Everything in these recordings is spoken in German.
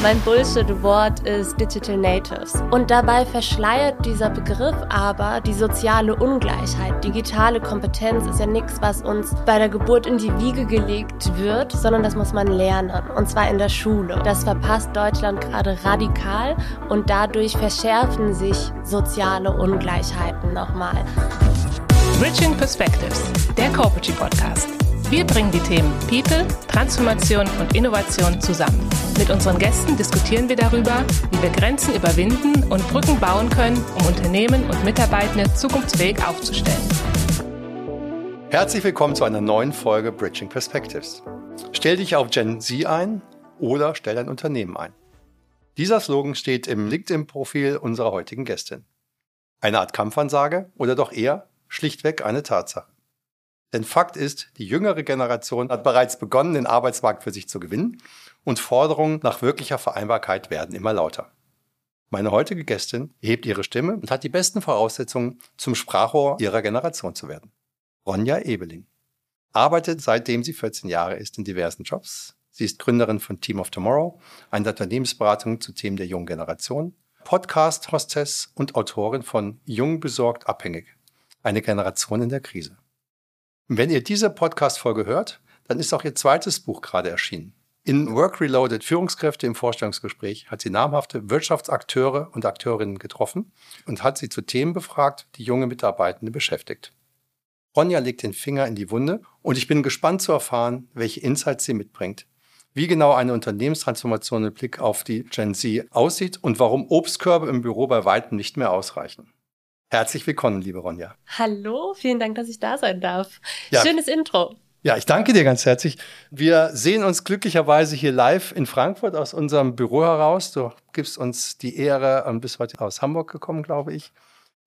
Mein Bullshit-Wort ist Digital Natives. Und dabei verschleiert dieser Begriff aber die soziale Ungleichheit. Digitale Kompetenz ist ja nichts, was uns bei der Geburt in die Wiege gelegt wird, sondern das muss man lernen. Und zwar in der Schule. Das verpasst Deutschland gerade radikal und dadurch verschärfen sich soziale Ungleichheiten nochmal. Bridging Perspectives, der Corporate Podcast. Wir bringen die Themen People, Transformation und Innovation zusammen. Mit unseren Gästen diskutieren wir darüber, wie wir Grenzen überwinden und Brücken bauen können, um Unternehmen und Mitarbeitende zukunftsfähig aufzustellen. Herzlich willkommen zu einer neuen Folge Bridging Perspectives. Stell dich auf Gen Z ein oder stell dein Unternehmen ein. Dieser Slogan steht im LinkedIn-Profil unserer heutigen Gästin. Eine Art Kampfansage oder doch eher schlichtweg eine Tatsache. Denn Fakt ist, die jüngere Generation hat bereits begonnen, den Arbeitsmarkt für sich zu gewinnen und Forderungen nach wirklicher Vereinbarkeit werden immer lauter. Meine heutige Gästin hebt ihre Stimme und hat die besten Voraussetzungen, zum Sprachrohr ihrer Generation zu werden. Ronja Ebeling arbeitet seitdem sie 14 Jahre ist in diversen Jobs. Sie ist Gründerin von Team of Tomorrow, einer Unternehmensberatung zu Themen der jungen Generation, Podcast-Hostess und Autorin von Jung besorgt abhängig, eine Generation in der Krise. Wenn ihr diese Podcast-Folge hört, dann ist auch ihr zweites Buch gerade erschienen. In Work Reloaded Führungskräfte im Vorstellungsgespräch hat sie namhafte Wirtschaftsakteure und Akteurinnen getroffen und hat sie zu Themen befragt, die junge Mitarbeitende beschäftigt. Ronja legt den Finger in die Wunde und ich bin gespannt zu erfahren, welche Insights sie mitbringt, wie genau eine Unternehmenstransformation mit Blick auf die Gen Z aussieht und warum Obstkörbe im Büro bei weitem nicht mehr ausreichen. Herzlich willkommen, liebe Ronja. Hallo, vielen Dank, dass ich da sein darf. Ja. Schönes Intro. Ja, ich danke dir ganz herzlich. Wir sehen uns glücklicherweise hier live in Frankfurt aus unserem Büro heraus. Du gibst uns die Ehre, und bist heute aus Hamburg gekommen, glaube ich.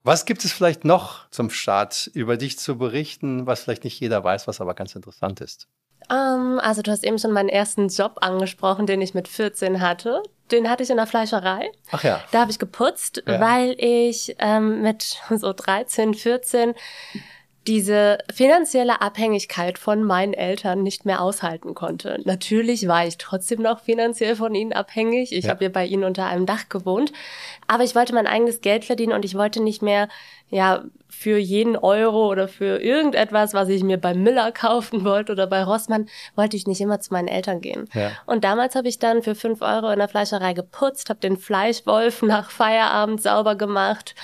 Was gibt es vielleicht noch zum Start über dich zu berichten, was vielleicht nicht jeder weiß, was aber ganz interessant ist? Um, ähm, also du hast eben schon meinen ersten Job angesprochen, den ich mit 14 hatte. Den hatte ich in der Fleischerei. Ach ja. Da habe ich geputzt, ja. weil ich ähm, mit so 13, 14 diese finanzielle Abhängigkeit von meinen Eltern nicht mehr aushalten konnte. Natürlich war ich trotzdem noch finanziell von ihnen abhängig. Ich ja. habe ja bei ihnen unter einem Dach gewohnt. Aber ich wollte mein eigenes Geld verdienen und ich wollte nicht mehr, ja, für jeden Euro oder für irgendetwas, was ich mir bei Müller kaufen wollte oder bei Rossmann, wollte ich nicht immer zu meinen Eltern gehen. Ja. Und damals habe ich dann für fünf Euro in der Fleischerei geputzt, habe den Fleischwolf nach Feierabend sauber gemacht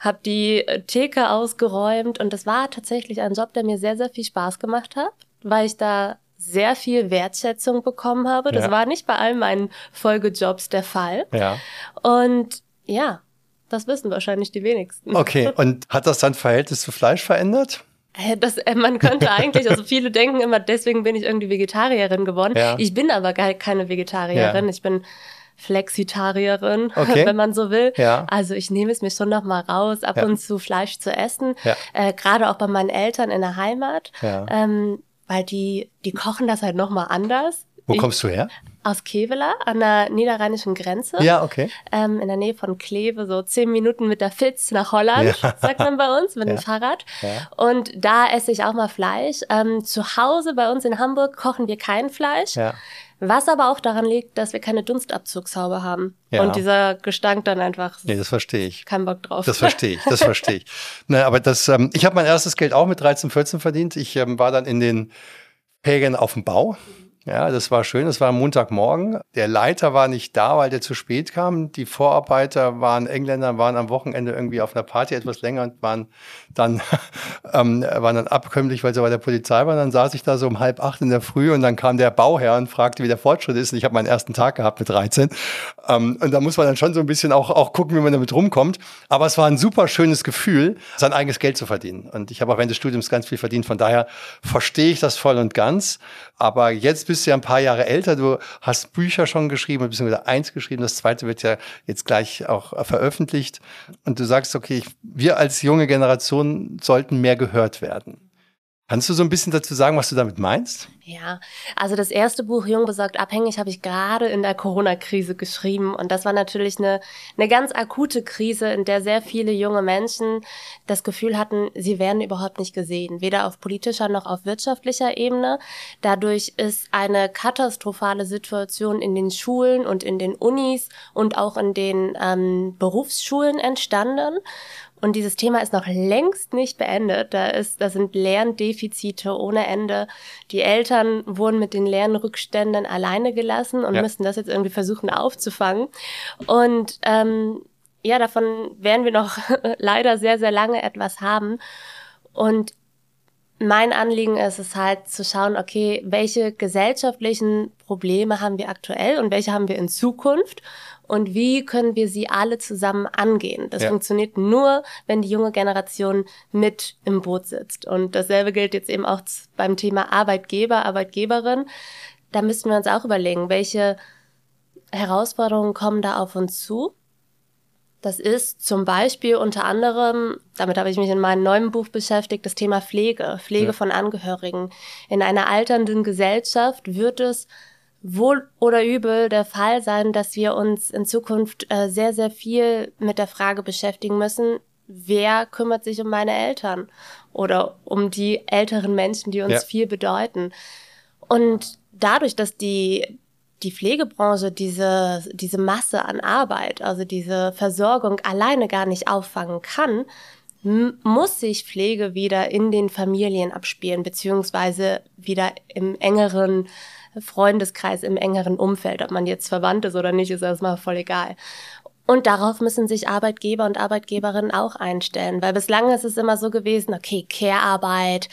habe die äh, Theke ausgeräumt und das war tatsächlich ein Job, der mir sehr, sehr viel Spaß gemacht hat, weil ich da sehr viel Wertschätzung bekommen habe. Das ja. war nicht bei all meinen Folgejobs der Fall. Ja. Und ja, das wissen wahrscheinlich die wenigsten. Okay, und hat das dann Verhältnis zu Fleisch verändert? Äh, das, äh, man könnte eigentlich, also viele denken immer, deswegen bin ich irgendwie Vegetarierin geworden. Ja. Ich bin aber gar keine Vegetarierin. Ja. Ich bin Flexitarierin, okay. wenn man so will. Ja. Also ich nehme es mir schon noch mal raus, ab ja. und zu Fleisch zu essen. Ja. Äh, Gerade auch bei meinen Eltern in der Heimat, ja. ähm, weil die die kochen das halt noch mal anders. Wo ich, kommst du her? Aus Kevela an der niederrheinischen Grenze. Ja, okay. Ähm, in der Nähe von Kleve, so zehn Minuten mit der Fitz nach Holland, ja. sagt man bei uns, mit ja. dem Fahrrad. Ja. Und da esse ich auch mal Fleisch. Ähm, zu Hause bei uns in Hamburg kochen wir kein Fleisch. Ja. Was aber auch daran liegt, dass wir keine Dunstabzugshaube haben. Ja. Und dieser Gestank dann einfach. Nee, das verstehe ich. Kein Bock drauf. Das verstehe ich, das verstehe ich. naja, aber das, ähm, ich habe mein erstes Geld auch mit 13, 14 verdient. Ich ähm, war dann in den Ferien auf dem Bau. Ja, das war schön. Das war Montagmorgen. Der Leiter war nicht da, weil der zu spät kam. Die Vorarbeiter waren Engländer, waren am Wochenende irgendwie auf einer Party etwas länger und waren dann, ähm, waren dann abkömmlich, weil sie bei der Polizei waren. Dann saß ich da so um halb acht in der Früh und dann kam der Bauherr und fragte, wie der Fortschritt ist. Und ich habe meinen ersten Tag gehabt mit 13. Ähm, und da muss man dann schon so ein bisschen auch, auch gucken, wie man damit rumkommt. Aber es war ein super schönes Gefühl, sein eigenes Geld zu verdienen. Und ich habe auch während des Studiums ganz viel verdient. Von daher verstehe ich das voll und ganz. Aber jetzt bist du ja ein paar Jahre älter. Du hast Bücher schon geschrieben, beziehungsweise eins geschrieben. Das zweite wird ja jetzt gleich auch veröffentlicht. Und du sagst, okay, wir als junge Generation sollten mehr gehört werden. Kannst du so ein bisschen dazu sagen, was du damit meinst? Ja, also das erste Buch Jung besorgt abhängig habe ich gerade in der Corona-Krise geschrieben und das war natürlich eine, eine ganz akute Krise, in der sehr viele junge Menschen das Gefühl hatten, sie werden überhaupt nicht gesehen, weder auf politischer noch auf wirtschaftlicher Ebene. Dadurch ist eine katastrophale Situation in den Schulen und in den Unis und auch in den ähm, Berufsschulen entstanden. Und dieses Thema ist noch längst nicht beendet. Da ist, da sind Lerndefizite ohne Ende. Die Eltern wurden mit den Lernrückständen alleine gelassen und ja. müssen das jetzt irgendwie versuchen aufzufangen. Und ähm, ja, davon werden wir noch leider sehr, sehr lange etwas haben. Und mein Anliegen ist es halt zu schauen, okay, welche gesellschaftlichen Probleme haben wir aktuell und welche haben wir in Zukunft und wie können wir sie alle zusammen angehen. Das ja. funktioniert nur, wenn die junge Generation mit im Boot sitzt. Und dasselbe gilt jetzt eben auch beim Thema Arbeitgeber, Arbeitgeberin. Da müssen wir uns auch überlegen, welche Herausforderungen kommen da auf uns zu. Das ist zum Beispiel unter anderem, damit habe ich mich in meinem neuen Buch beschäftigt, das Thema Pflege, Pflege ja. von Angehörigen. In einer alternden Gesellschaft wird es wohl oder übel der Fall sein, dass wir uns in Zukunft äh, sehr, sehr viel mit der Frage beschäftigen müssen, wer kümmert sich um meine Eltern oder um die älteren Menschen, die uns ja. viel bedeuten. Und dadurch, dass die, die Pflegebranche diese, diese Masse an Arbeit, also diese Versorgung alleine gar nicht auffangen kann, muss sich Pflege wieder in den Familien abspielen, beziehungsweise wieder im engeren Freundeskreis im engeren Umfeld. Ob man jetzt verwandt ist oder nicht, ist erstmal voll egal. Und darauf müssen sich Arbeitgeber und Arbeitgeberinnen auch einstellen, weil bislang ist es immer so gewesen, okay, Care-Arbeit,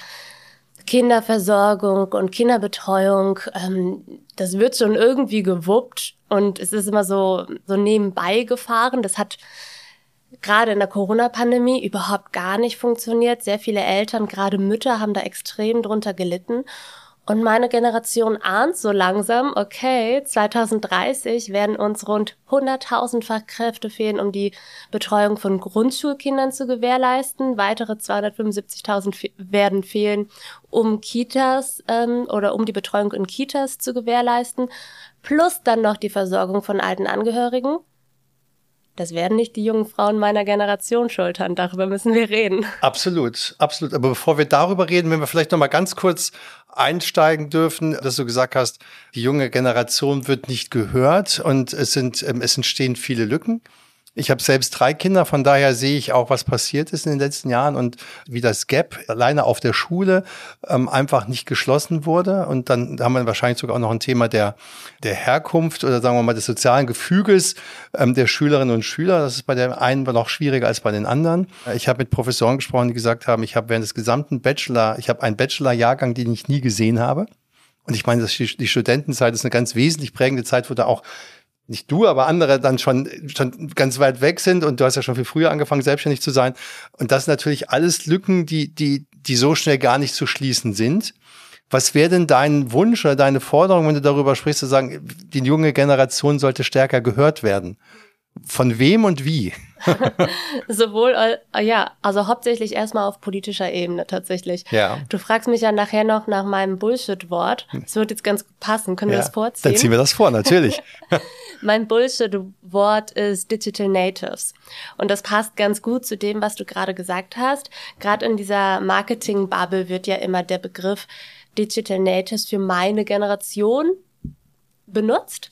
Kinderversorgung und Kinderbetreuung, ähm, das wird schon irgendwie gewuppt und es ist immer so, so nebenbei gefahren. Das hat gerade in der Corona-Pandemie überhaupt gar nicht funktioniert. Sehr viele Eltern, gerade Mütter, haben da extrem drunter gelitten. Und meine Generation ahnt so langsam, okay, 2030 werden uns rund 100.000 Fachkräfte fehlen, um die Betreuung von Grundschulkindern zu gewährleisten. Weitere 275.000 werden fehlen, um Kitas ähm, oder um die Betreuung in Kitas zu gewährleisten. Plus dann noch die Versorgung von alten Angehörigen. Das werden nicht die jungen Frauen meiner Generation schultern. Darüber müssen wir reden. Absolut, absolut. Aber bevor wir darüber reden, wenn wir vielleicht noch mal ganz kurz einsteigen dürfen, dass du gesagt hast, die junge Generation wird nicht gehört und es sind, ähm, es entstehen viele Lücken. Ich habe selbst drei Kinder, von daher sehe ich auch, was passiert ist in den letzten Jahren und wie das Gap alleine auf der Schule ähm, einfach nicht geschlossen wurde. Und dann haben wir wahrscheinlich sogar auch noch ein Thema der, der Herkunft oder sagen wir mal des sozialen Gefüges ähm, der Schülerinnen und Schüler. Das ist bei der einen noch schwieriger als bei den anderen. Ich habe mit Professoren gesprochen, die gesagt haben, ich habe während des gesamten Bachelor, ich habe einen Bachelor-Jahrgang, den ich nie gesehen habe. Und ich meine, die Studentenzeit ist eine ganz wesentlich prägende Zeit, wo da auch nicht du, aber andere dann schon, schon ganz weit weg sind und du hast ja schon viel früher angefangen, selbstständig zu sein. Und das natürlich alles Lücken, die, die, die so schnell gar nicht zu schließen sind. Was wäre denn dein Wunsch oder deine Forderung, wenn du darüber sprichst, zu sagen, die junge Generation sollte stärker gehört werden? Von wem und wie? Sowohl, äh, ja, also hauptsächlich erstmal auf politischer Ebene tatsächlich. Ja. Du fragst mich ja nachher noch nach meinem Bullshit-Wort. Das wird jetzt ganz gut passen. Können ja. wir das vorziehen? Dann ziehen wir das vor, natürlich. mein Bullshit-Wort ist Digital Natives. Und das passt ganz gut zu dem, was du gerade gesagt hast. Gerade in dieser Marketing-Bubble wird ja immer der Begriff Digital Natives für meine Generation benutzt.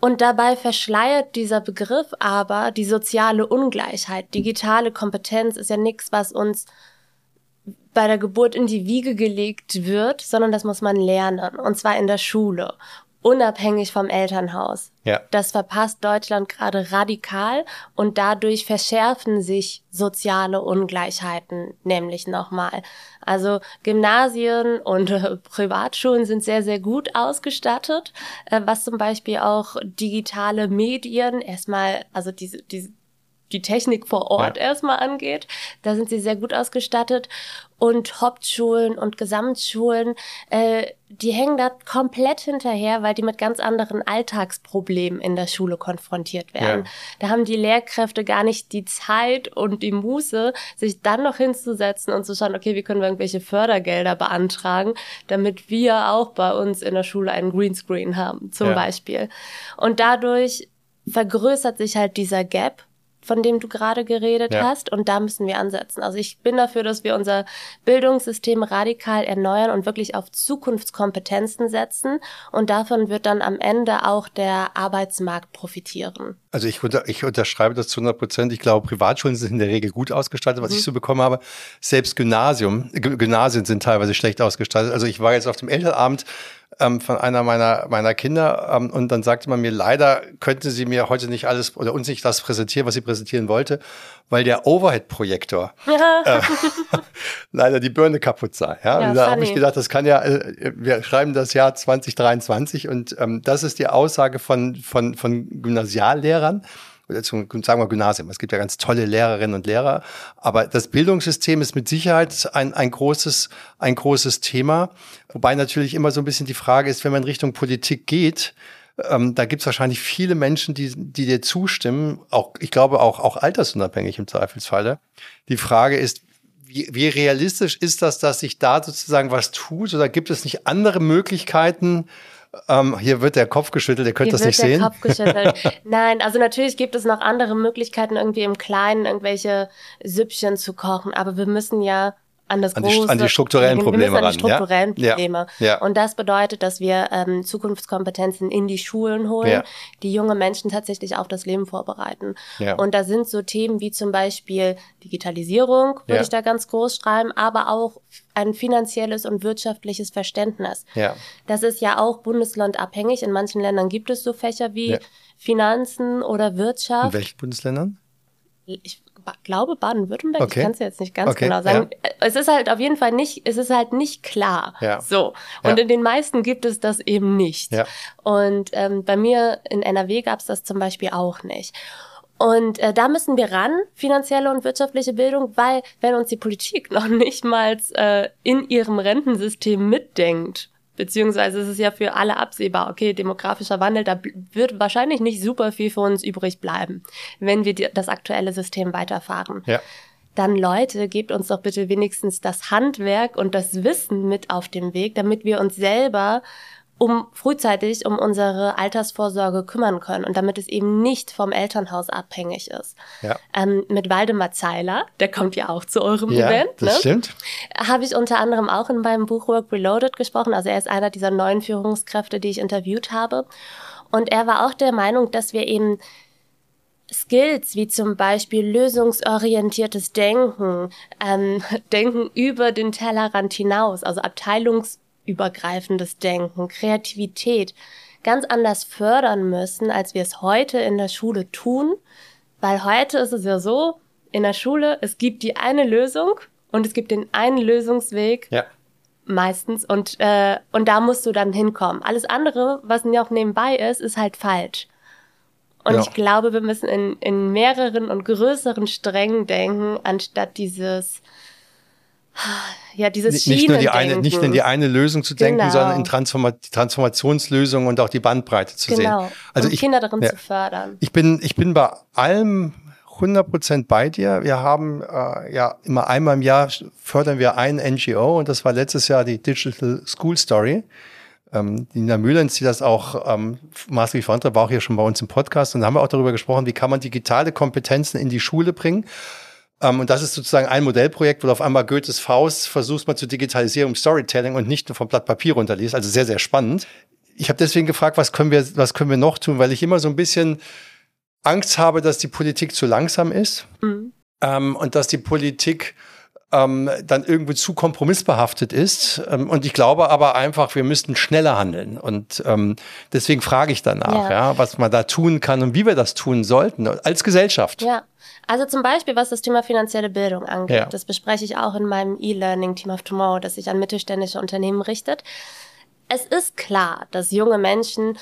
Und dabei verschleiert dieser Begriff aber die soziale Ungleichheit. Digitale Kompetenz ist ja nichts, was uns bei der Geburt in die Wiege gelegt wird, sondern das muss man lernen. Und zwar in der Schule unabhängig vom Elternhaus. Ja. Das verpasst Deutschland gerade radikal und dadurch verschärfen sich soziale Ungleichheiten nämlich nochmal. Also Gymnasien und äh, Privatschulen sind sehr, sehr gut ausgestattet, äh, was zum Beispiel auch digitale Medien erstmal, also diese, diese die Technik vor Ort ja. erstmal angeht. Da sind sie sehr gut ausgestattet. Und Hauptschulen und Gesamtschulen, äh, die hängen da komplett hinterher, weil die mit ganz anderen Alltagsproblemen in der Schule konfrontiert werden. Ja. Da haben die Lehrkräfte gar nicht die Zeit und die Muße, sich dann noch hinzusetzen und zu schauen, okay, wie können wir irgendwelche Fördergelder beantragen, damit wir auch bei uns in der Schule einen Greenscreen haben, zum ja. Beispiel. Und dadurch vergrößert sich halt dieser Gap von dem du gerade geredet ja. hast. Und da müssen wir ansetzen. Also ich bin dafür, dass wir unser Bildungssystem radikal erneuern und wirklich auf Zukunftskompetenzen setzen. Und davon wird dann am Ende auch der Arbeitsmarkt profitieren. Also ich, unter, ich unterschreibe das zu 100 Prozent. Ich glaube, Privatschulen sind in der Regel gut ausgestattet, was mhm. ich so bekommen habe. Selbst Gymnasium, Gymnasien sind teilweise schlecht ausgestattet. Also ich war jetzt auf dem Elternabend ähm, von einer meiner, meiner Kinder ähm, und dann sagte man mir, leider könnte sie mir heute nicht alles oder uns nicht das präsentieren, was sie präsentieren wollte, weil der Overhead-Projektor äh, leider die Birne kaputt sei. Ja, ja und da habe ich gedacht, das kann ja, äh, wir schreiben das Jahr 2023 und ähm, das ist die Aussage von, von, von Gymnasiallehrern oder zum, sagen wir Gymnasium. Es gibt ja ganz tolle Lehrerinnen und Lehrer, aber das Bildungssystem ist mit Sicherheit ein, ein großes, ein großes Thema. Wobei natürlich immer so ein bisschen die Frage ist, wenn man Richtung Politik geht, ähm, da gibt es wahrscheinlich viele Menschen, die, die dir zustimmen, auch, ich glaube auch, auch altersunabhängig im Zweifelsfalle. Die Frage ist, wie, wie realistisch ist das, dass sich da sozusagen was tut? Oder gibt es nicht andere Möglichkeiten, ähm, hier wird der Kopf geschüttelt, ihr könnt hier das nicht sehen. Kopf geschüttelt. Nein, also natürlich gibt es noch andere Möglichkeiten, irgendwie im Kleinen irgendwelche Süppchen zu kochen, aber wir müssen ja an das an große, die, an die strukturellen Probleme an die strukturellen ja? Probleme. Ja. ja. Und das bedeutet, dass wir ähm, Zukunftskompetenzen in die Schulen holen, ja. die junge Menschen tatsächlich auf das Leben vorbereiten. Ja. Und da sind so Themen wie zum Beispiel Digitalisierung, würde ich da ganz groß schreiben, aber auch ein finanzielles und wirtschaftliches Verständnis. Ja. Das ist ja auch bundeslandabhängig. In manchen Ländern gibt es so Fächer wie Finanzen oder Wirtschaft. In welchen Bundesländern? Ich glaube Baden-Württemberg, okay. ich kann es jetzt nicht ganz okay. genau sagen. Ja. Es ist halt auf jeden Fall nicht, es ist halt nicht klar. Ja. So. Und ja. in den meisten gibt es das eben nicht. Ja. Und ähm, bei mir in NRW gab es das zum Beispiel auch nicht. Und äh, da müssen wir ran, finanzielle und wirtschaftliche Bildung, weil wenn uns die Politik noch nicht mal äh, in ihrem Rentensystem mitdenkt, Beziehungsweise ist es ja für alle absehbar, okay, demografischer Wandel, da wird wahrscheinlich nicht super viel für uns übrig bleiben, wenn wir die, das aktuelle System weiterfahren. Ja. Dann Leute, gebt uns doch bitte wenigstens das Handwerk und das Wissen mit auf dem Weg, damit wir uns selber um frühzeitig um unsere Altersvorsorge kümmern können und damit es eben nicht vom Elternhaus abhängig ist. Ja. Ähm, mit Waldemar Zeiler, der kommt ja auch zu eurem ja, Event, das ne? stimmt. Habe ich unter anderem auch in meinem Buch Work Reloaded gesprochen. Also er ist einer dieser neuen Führungskräfte, die ich interviewt habe. Und er war auch der Meinung, dass wir eben Skills wie zum Beispiel lösungsorientiertes Denken, ähm, Denken über den Tellerrand hinaus, also Abteilungs übergreifendes Denken, Kreativität ganz anders fördern müssen, als wir es heute in der Schule tun. Weil heute ist es ja so, in der Schule, es gibt die eine Lösung und es gibt den einen Lösungsweg. Ja. Meistens. Und, äh, und da musst du dann hinkommen. Alles andere, was noch nebenbei ist, ist halt falsch. Und ja. ich glaube, wir müssen in, in mehreren und größeren Strängen denken, anstatt dieses ja, dieses nicht, nicht nur die eine, nicht in die eine Lösung zu denken, genau. sondern in Transforma Transformationslösungen und auch die Bandbreite zu genau. sehen. Also um ich, Kinder darin ja, zu fördern. Ich bin, ich bin bei allem 100 Prozent bei dir. Wir haben äh, ja immer einmal im Jahr fördern wir ein NGO und das war letztes Jahr die Digital School Story. Ähm, Nina Mühlens, die das auch ähm, maßgeblich vorantreibt, war auch hier schon bei uns im Podcast und da haben wir auch darüber gesprochen, wie kann man digitale Kompetenzen in die Schule bringen. Ähm, und das ist sozusagen ein Modellprojekt, wo du auf einmal Goethes Faust versuchst mal zu digitalisieren, um Storytelling und nicht nur vom Blatt Papier runterliest. Also sehr, sehr spannend. Ich habe deswegen gefragt, was können wir, was können wir noch tun, weil ich immer so ein bisschen Angst habe, dass die Politik zu langsam ist mhm. ähm, und dass die Politik ähm, dann irgendwie zu kompromissbehaftet ist. Ähm, und ich glaube aber einfach, wir müssten schneller handeln. Und ähm, deswegen frage ich danach, ja. ja. was man da tun kann und wie wir das tun sollten als Gesellschaft. Ja. Also zum Beispiel, was das Thema finanzielle Bildung angeht, ja. das bespreche ich auch in meinem E-Learning Team of Tomorrow, das sich an mittelständische Unternehmen richtet. Es ist klar, dass junge Menschen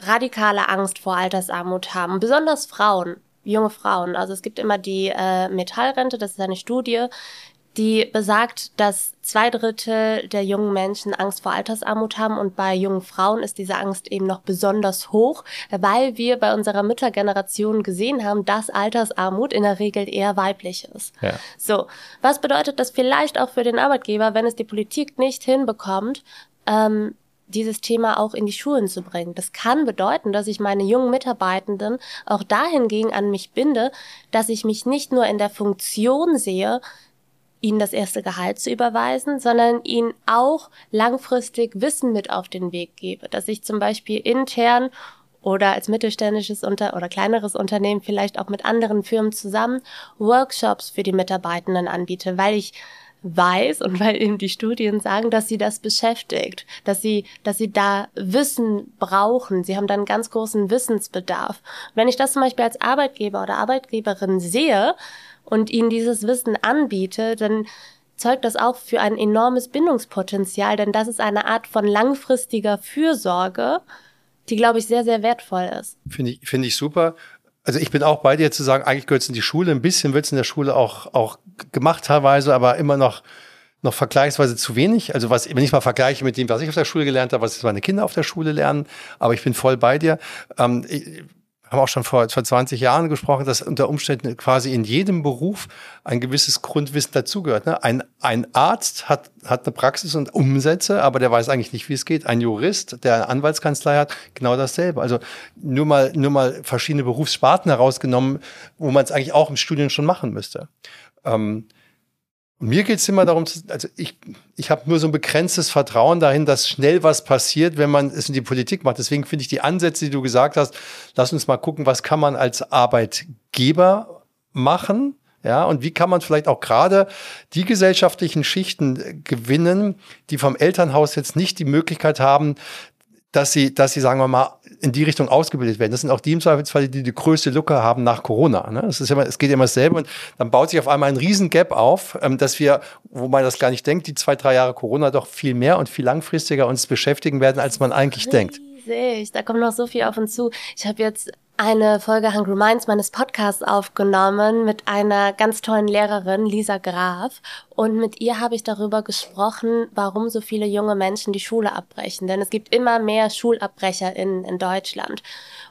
radikale Angst vor Altersarmut haben, besonders Frauen junge Frauen. Also es gibt immer die äh, Metallrente, das ist eine Studie, die besagt, dass zwei Drittel der jungen Menschen Angst vor Altersarmut haben und bei jungen Frauen ist diese Angst eben noch besonders hoch, weil wir bei unserer Müttergeneration gesehen haben, dass Altersarmut in der Regel eher weiblich ist. Ja. So, was bedeutet das vielleicht auch für den Arbeitgeber, wenn es die Politik nicht hinbekommt, ähm, dieses Thema auch in die Schulen zu bringen. Das kann bedeuten, dass ich meine jungen Mitarbeitenden auch dahingegen an mich binde, dass ich mich nicht nur in der Funktion sehe, ihnen das erste Gehalt zu überweisen, sondern ihnen auch langfristig Wissen mit auf den Weg gebe, dass ich zum Beispiel intern oder als mittelständisches Unter oder kleineres Unternehmen vielleicht auch mit anderen Firmen zusammen Workshops für die Mitarbeitenden anbiete, weil ich weiß und weil eben die Studien sagen, dass sie das beschäftigt, dass sie, dass sie da Wissen brauchen. Sie haben dann ganz großen Wissensbedarf. Wenn ich das zum Beispiel als Arbeitgeber oder Arbeitgeberin sehe und ihnen dieses Wissen anbiete, dann zeugt das auch für ein enormes Bindungspotenzial, denn das ist eine Art von langfristiger Fürsorge, die, glaube ich, sehr, sehr wertvoll ist. Finde ich, finde ich super. Also ich bin auch bei dir zu sagen, eigentlich gehört es in die Schule. Ein bisschen wird es in der Schule auch, auch gemacht teilweise, aber immer noch, noch vergleichsweise zu wenig. Also was, wenn ich mal vergleiche mit dem, was ich auf der Schule gelernt habe, was meine Kinder auf der Schule lernen, aber ich bin voll bei dir. Ähm, ich, haben auch schon vor, vor 20 Jahren gesprochen, dass unter Umständen quasi in jedem Beruf ein gewisses Grundwissen dazugehört. Ne? Ein, ein Arzt hat, hat eine Praxis und Umsätze, aber der weiß eigentlich nicht, wie es geht. Ein Jurist, der eine Anwaltskanzlei hat, genau dasselbe. Also nur mal, nur mal verschiedene Berufssparten herausgenommen, wo man es eigentlich auch im Studium schon machen müsste. Ähm, mir geht es immer darum, also ich, ich habe nur so ein begrenztes Vertrauen dahin, dass schnell was passiert, wenn man es in die Politik macht. Deswegen finde ich die Ansätze, die du gesagt hast, lass uns mal gucken, was kann man als Arbeitgeber machen, ja, und wie kann man vielleicht auch gerade die gesellschaftlichen Schichten gewinnen, die vom Elternhaus jetzt nicht die Möglichkeit haben, dass sie, dass sie, sagen wir mal, in die Richtung ausgebildet werden. Das sind auch die im Zweifelsfall, die die größte Lücke haben nach Corona. Ne? Das ist immer, es geht immer dasselbe und dann baut sich auf einmal ein riesen Gap auf, ähm, dass wir, wo man das gar nicht denkt, die zwei, drei Jahre Corona doch viel mehr und viel langfristiger uns beschäftigen werden, als man eigentlich Riesig. denkt. Da kommt noch so viel auf uns zu. Ich habe jetzt eine Folge Hungry Minds meines Podcasts aufgenommen mit einer ganz tollen Lehrerin, Lisa Graf. Und mit ihr habe ich darüber gesprochen, warum so viele junge Menschen die Schule abbrechen. Denn es gibt immer mehr Schulabbrecher in, Deutschland.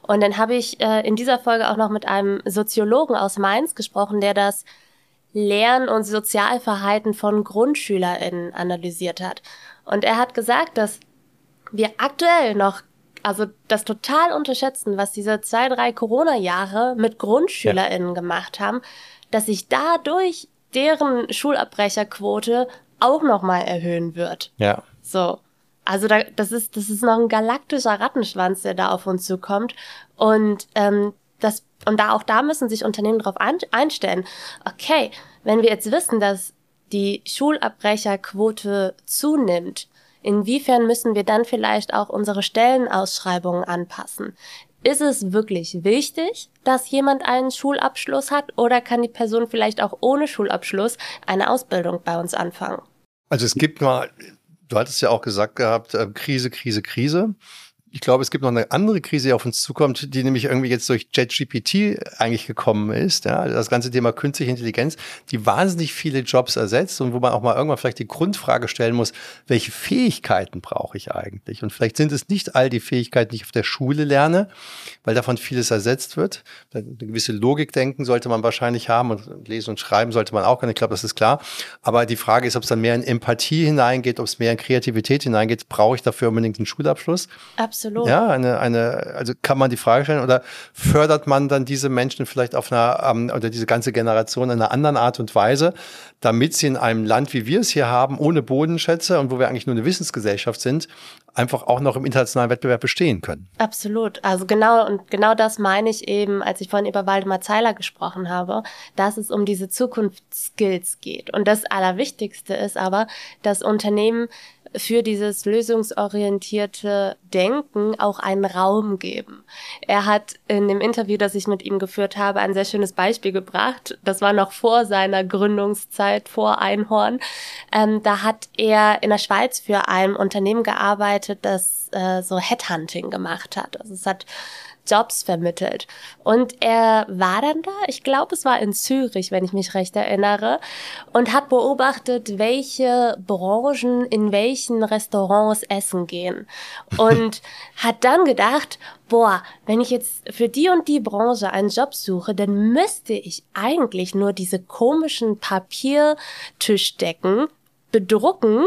Und dann habe ich äh, in dieser Folge auch noch mit einem Soziologen aus Mainz gesprochen, der das Lern- und Sozialverhalten von GrundschülerInnen analysiert hat. Und er hat gesagt, dass wir aktuell noch also das total unterschätzen, was diese zwei, drei Corona-Jahre mit GrundschülerInnen ja. gemacht haben, dass sich dadurch deren Schulabbrecherquote auch nochmal erhöhen wird. Ja. So. Also da, das ist, das ist noch ein galaktischer Rattenschwanz, der da auf uns zukommt. Und ähm, das, und da auch da müssen sich Unternehmen darauf einstellen. Okay, wenn wir jetzt wissen, dass die Schulabbrecherquote zunimmt, Inwiefern müssen wir dann vielleicht auch unsere Stellenausschreibungen anpassen? Ist es wirklich wichtig, dass jemand einen Schulabschluss hat oder kann die Person vielleicht auch ohne Schulabschluss eine Ausbildung bei uns anfangen? Also es gibt mal, du hattest ja auch gesagt gehabt, äh, Krise, Krise, Krise ich glaube, es gibt noch eine andere Krise, die auf uns zukommt, die nämlich irgendwie jetzt durch JetGPT eigentlich gekommen ist. Ja, das ganze Thema künstliche Intelligenz, die wahnsinnig viele Jobs ersetzt und wo man auch mal irgendwann vielleicht die Grundfrage stellen muss, welche Fähigkeiten brauche ich eigentlich? Und vielleicht sind es nicht all die Fähigkeiten, die ich auf der Schule lerne, weil davon vieles ersetzt wird. Eine gewisse Logikdenken sollte man wahrscheinlich haben und lesen und schreiben sollte man auch können. Ich glaube, das ist klar. Aber die Frage ist, ob es dann mehr in Empathie hineingeht, ob es mehr in Kreativität hineingeht. Brauche ich dafür unbedingt einen Schulabschluss? Absolut. Absolut. Ja, eine, eine, also kann man die Frage stellen oder fördert man dann diese Menschen vielleicht auf einer, ähm, oder diese ganze Generation in einer anderen Art und Weise, damit sie in einem Land, wie wir es hier haben, ohne Bodenschätze und wo wir eigentlich nur eine Wissensgesellschaft sind, einfach auch noch im internationalen Wettbewerb bestehen können. Absolut. Also genau, und genau das meine ich eben, als ich vorhin über Waldemar Zeiler gesprochen habe, dass es um diese Zukunftsskills geht. Und das Allerwichtigste ist aber, dass Unternehmen für dieses lösungsorientierte Denken auch einen Raum geben. Er hat in dem Interview, das ich mit ihm geführt habe, ein sehr schönes Beispiel gebracht. Das war noch vor seiner Gründungszeit, vor Einhorn. Ähm, da hat er in der Schweiz für ein Unternehmen gearbeitet, das äh, so Headhunting gemacht hat. Also es hat Jobs vermittelt. Und er war dann da, ich glaube, es war in Zürich, wenn ich mich recht erinnere, und hat beobachtet, welche Branchen in welchen Restaurants essen gehen. Und hat dann gedacht, boah, wenn ich jetzt für die und die Branche einen Job suche, dann müsste ich eigentlich nur diese komischen Papiertischdecken bedrucken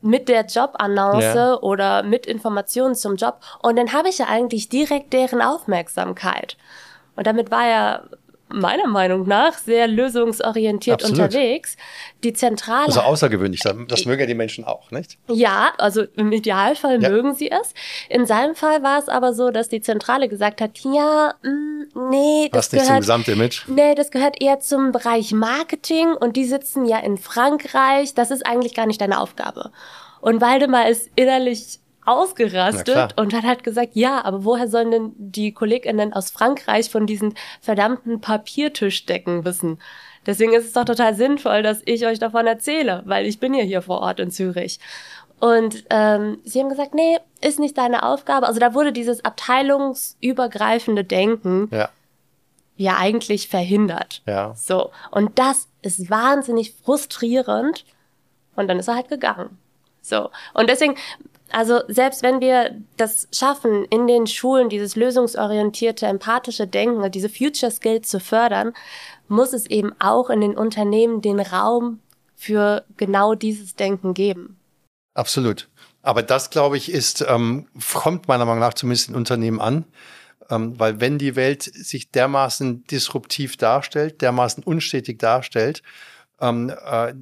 mit der Jobannonce ja. oder mit Informationen zum Job und dann habe ich ja eigentlich direkt deren Aufmerksamkeit. Und damit war er meiner Meinung nach sehr lösungsorientiert Absolut. unterwegs. Die Zentrale. Also außergewöhnlich, das mögen ja die Menschen auch, nicht? Ja, also im Idealfall ja. mögen sie es. In seinem Fall war es aber so, dass die Zentrale gesagt hat, ja, mh, mm, nee, das Passt nicht gehört, zum Gesamtimage. Nee, das gehört eher zum Bereich Marketing und die sitzen ja in Frankreich. Das ist eigentlich gar nicht deine Aufgabe. Und Waldemar ist innerlich ausgerastet und hat halt gesagt, ja, aber woher sollen denn die KollegInnen aus Frankreich von diesen verdammten Papiertischdecken wissen? Deswegen ist es doch total sinnvoll, dass ich euch davon erzähle, weil ich bin ja hier vor Ort in Zürich. Und ähm, sie haben gesagt, nee, ist nicht deine Aufgabe. Also da wurde dieses abteilungsübergreifende Denken ja, ja eigentlich verhindert. Ja. So. Und das ist wahnsinnig frustrierend. Und dann ist er halt gegangen. So. Und deswegen also selbst wenn wir das schaffen, in den Schulen dieses lösungsorientierte, empathische Denken, diese Future Skills zu fördern, muss es eben auch in den Unternehmen den Raum für genau dieses Denken geben. Absolut. Aber das, glaube ich, ist, ähm, kommt meiner Meinung nach zumindest in Unternehmen an. Ähm, weil wenn die Welt sich dermaßen disruptiv darstellt, dermaßen unstetig darstellt, ähm, äh,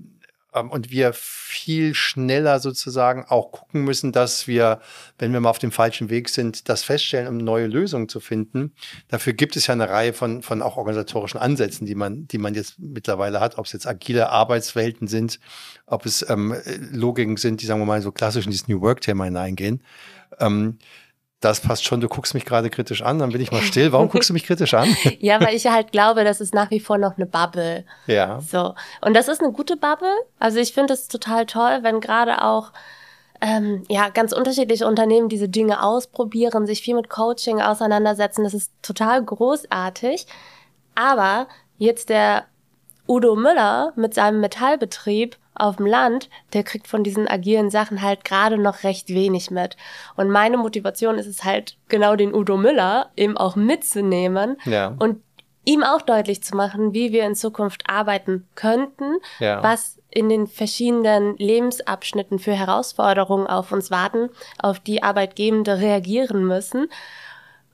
und wir viel schneller sozusagen auch gucken müssen, dass wir, wenn wir mal auf dem falschen Weg sind, das feststellen, um neue Lösungen zu finden. Dafür gibt es ja eine Reihe von, von auch organisatorischen Ansätzen, die man, die man jetzt mittlerweile hat, ob es jetzt agile Arbeitswelten sind, ob es ähm, Logiken sind, die, sagen wir mal, so klassisch in dieses New Work-Thema hineingehen. Ähm, das passt schon, du guckst mich gerade kritisch an, dann bin ich mal still. Warum guckst du mich kritisch an? ja, weil ich halt glaube, das ist nach wie vor noch eine Bubble. Ja. So. Und das ist eine gute Bubble. Also ich finde es total toll, wenn gerade auch ähm, ja, ganz unterschiedliche Unternehmen diese Dinge ausprobieren, sich viel mit Coaching auseinandersetzen. Das ist total großartig. Aber jetzt der Udo Müller mit seinem Metallbetrieb auf dem Land, der kriegt von diesen agilen Sachen halt gerade noch recht wenig mit. Und meine Motivation ist es halt, genau den Udo Müller eben auch mitzunehmen ja. und ihm auch deutlich zu machen, wie wir in Zukunft arbeiten könnten, ja. was in den verschiedenen Lebensabschnitten für Herausforderungen auf uns warten, auf die Arbeitgebende reagieren müssen.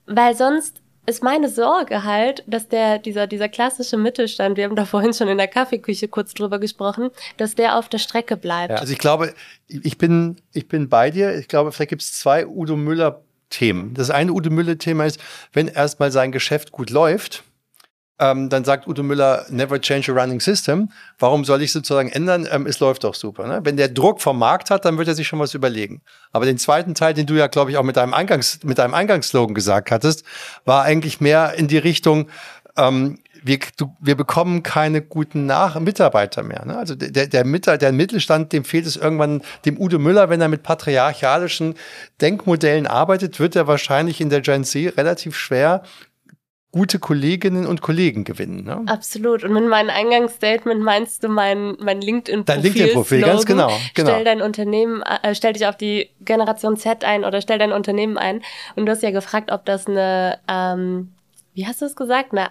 Weil sonst ist meine Sorge halt, dass der, dieser, dieser klassische Mittelstand, wir haben da vorhin schon in der Kaffeeküche kurz drüber gesprochen, dass der auf der Strecke bleibt. Ja, also ich glaube, ich bin, ich bin bei dir. Ich glaube, vielleicht gibt es zwei Udo Müller Themen. Das eine Udo Müller Thema ist, wenn erstmal sein Geschäft gut läuft, ähm, dann sagt Udo Müller, never change a running system. Warum soll ich sozusagen ändern? Ähm, es läuft doch super. Ne? Wenn der Druck vom Markt hat, dann wird er sich schon was überlegen. Aber den zweiten Teil, den du ja, glaube ich, auch mit deinem, Eingangs, mit deinem Eingangsslogan gesagt hattest, war eigentlich mehr in die Richtung, ähm, wir, du, wir bekommen keine guten Nach Mitarbeiter mehr. Ne? Also der, der, der Mittelstand, dem fehlt es irgendwann, dem Udo Müller, wenn er mit patriarchalischen Denkmodellen arbeitet, wird er wahrscheinlich in der Gen Z relativ schwer gute Kolleginnen und Kollegen gewinnen. Ne? Absolut. Und mit meinem Eingangsstatement meinst du mein, mein LinkedIn-Profil? Dein LinkedIn-Profil, ganz genau, genau. Stell dein Unternehmen, äh, stell dich auf die Generation Z ein oder stell dein Unternehmen ein. Und du hast ja gefragt, ob das eine, ähm, wie hast du es gesagt, eine,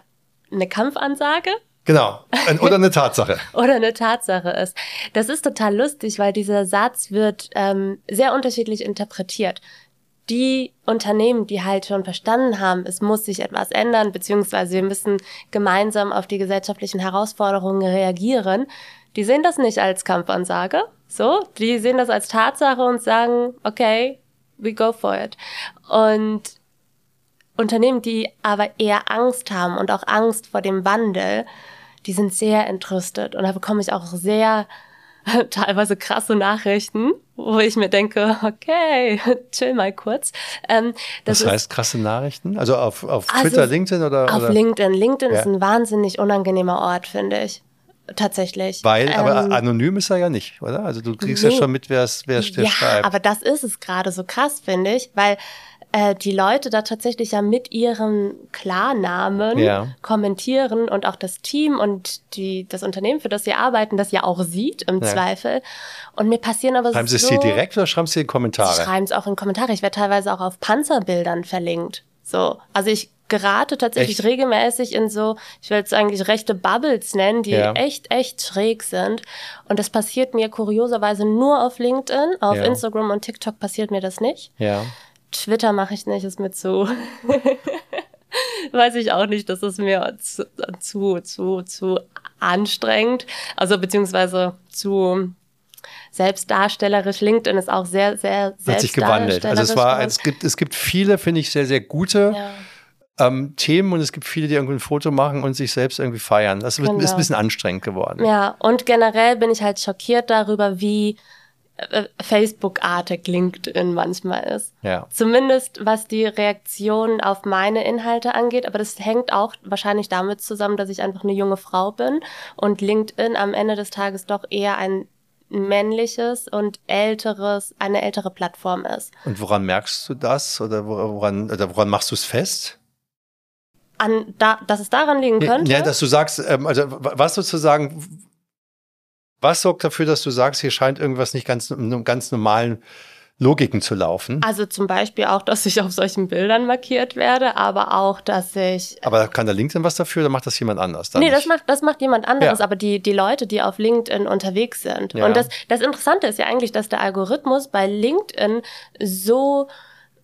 eine Kampfansage? Genau. Oder eine Tatsache. Oder eine Tatsache ist. Das ist total lustig, weil dieser Satz wird ähm, sehr unterschiedlich interpretiert die Unternehmen, die halt schon verstanden haben, es muss sich etwas ändern, beziehungsweise wir müssen gemeinsam auf die gesellschaftlichen Herausforderungen reagieren, die sehen das nicht als Kampfansage, so, die sehen das als Tatsache und sagen, okay, we go for it. Und Unternehmen, die aber eher Angst haben und auch Angst vor dem Wandel, die sind sehr entrüstet. Und da bekomme ich auch sehr teilweise krasse Nachrichten, wo ich mir denke, okay, chill mal kurz. Ähm, das Was heißt krasse Nachrichten? Also auf, auf also Twitter, also LinkedIn oder? Auf oder? LinkedIn. LinkedIn ja. ist ein wahnsinnig unangenehmer Ort, finde ich. Tatsächlich. Weil, ähm, aber anonym ist er ja nicht, oder? Also du kriegst nee. ja schon mit, wer es wer es dir ja, schreibt. aber das ist es gerade so krass, finde ich, weil äh, die Leute da tatsächlich ja mit ihrem Klarnamen Ja. kommentieren und auch das Team und die, das Unternehmen, für das sie arbeiten, das ja auch sieht im Ja. Zweifel. Und mir passieren aber Schreiben Sie es so... dir direkt oder schreiben Sie in Sie Kommentare? schreiben es auch in Kommentare. Ich werde teilweise auch auf Panzerbildern verlinkt. So, also ich gerate tatsächlich Echt? regelmäßig in so, ich will es eigentlich rechte Bubbles nennen, die Ja. echt, echt schräg sind. Und das passiert mir kurioserweise nur auf LinkedIn. Auf Ja. Instagram und TikTok passiert mir das nicht. Ja. Twitter mache ich nicht, ist mir zu. Weiß ich auch nicht, das ist mir zu, zu, zu, zu anstrengend. Also beziehungsweise zu selbstdarstellerisch. LinkedIn ist auch sehr, sehr Hat sich gewandelt. Also es war, es gibt, es gibt viele, finde ich, sehr, sehr gute Ja. ähm, Themen und es gibt viele, die irgendwie ein Foto machen und sich selbst irgendwie feiern. Das wird, ist Genau. ein bisschen anstrengend geworden. Ja, und generell bin ich halt schockiert darüber, wie Facebook-artig LinkedIn manchmal ist. Ja. Zumindest was die Reaktion auf meine Inhalte angeht, aber das hängt auch wahrscheinlich damit zusammen, dass ich einfach eine junge Frau bin und LinkedIn am Ende des Tages doch eher ein männliches und älteres, eine ältere Plattform ist. Und woran merkst du das oder woran, oder woran machst du es fest? An, da, dass es daran liegen könnte. Ja, dass du sagst, ähm, also was sozusagen, was sorgt dafür, dass du sagst, hier scheint irgendwas nicht ganz, ganz normalen Logiken zu laufen? also zum Beispiel auch, dass ich auf solchen Bildern markiert werde, aber auch, dass ich Aber kann da LinkedIn was dafür oder macht das jemand anders? Dann Nee, das macht, das macht jemand anderes, Ja. aber die, die Leute, die auf LinkedIn unterwegs sind. Ja. Und das, das Interessante ist ja eigentlich, dass der Algorithmus bei LinkedIn so,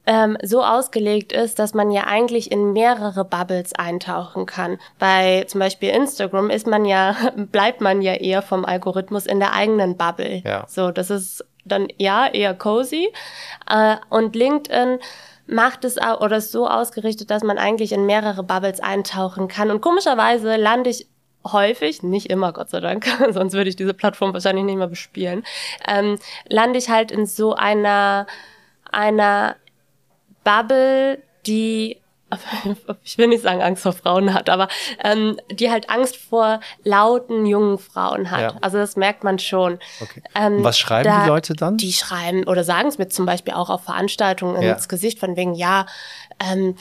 ähm, so ausgelegt ist, dass man ja eigentlich in mehrere Bubbles eintauchen kann. Bei zum Beispiel Instagram ist man ja, bleibt man ja eher vom Algorithmus in der eigenen Bubble. Ja. So, das ist dann ja eher cozy. Äh, und LinkedIn macht es au- oder ist so ausgerichtet, dass man eigentlich in mehrere Bubbles eintauchen kann. Und komischerweise lande ich häufig, nicht immer, Gott sei Dank, sonst würde ich diese Plattform wahrscheinlich nicht mehr bespielen, ähm, lande ich halt in so einer, einer Bubble, die ich will nicht sagen Angst vor Frauen hat, aber ähm, die halt Angst vor lauten jungen Frauen hat. Ja. Also das merkt man schon. Okay. Ähm, was schreiben da- die Leute dann? Die schreiben oder sagen es mir zum Beispiel auch auf Veranstaltungen Ja. ins Gesicht von wegen, ja, ähm,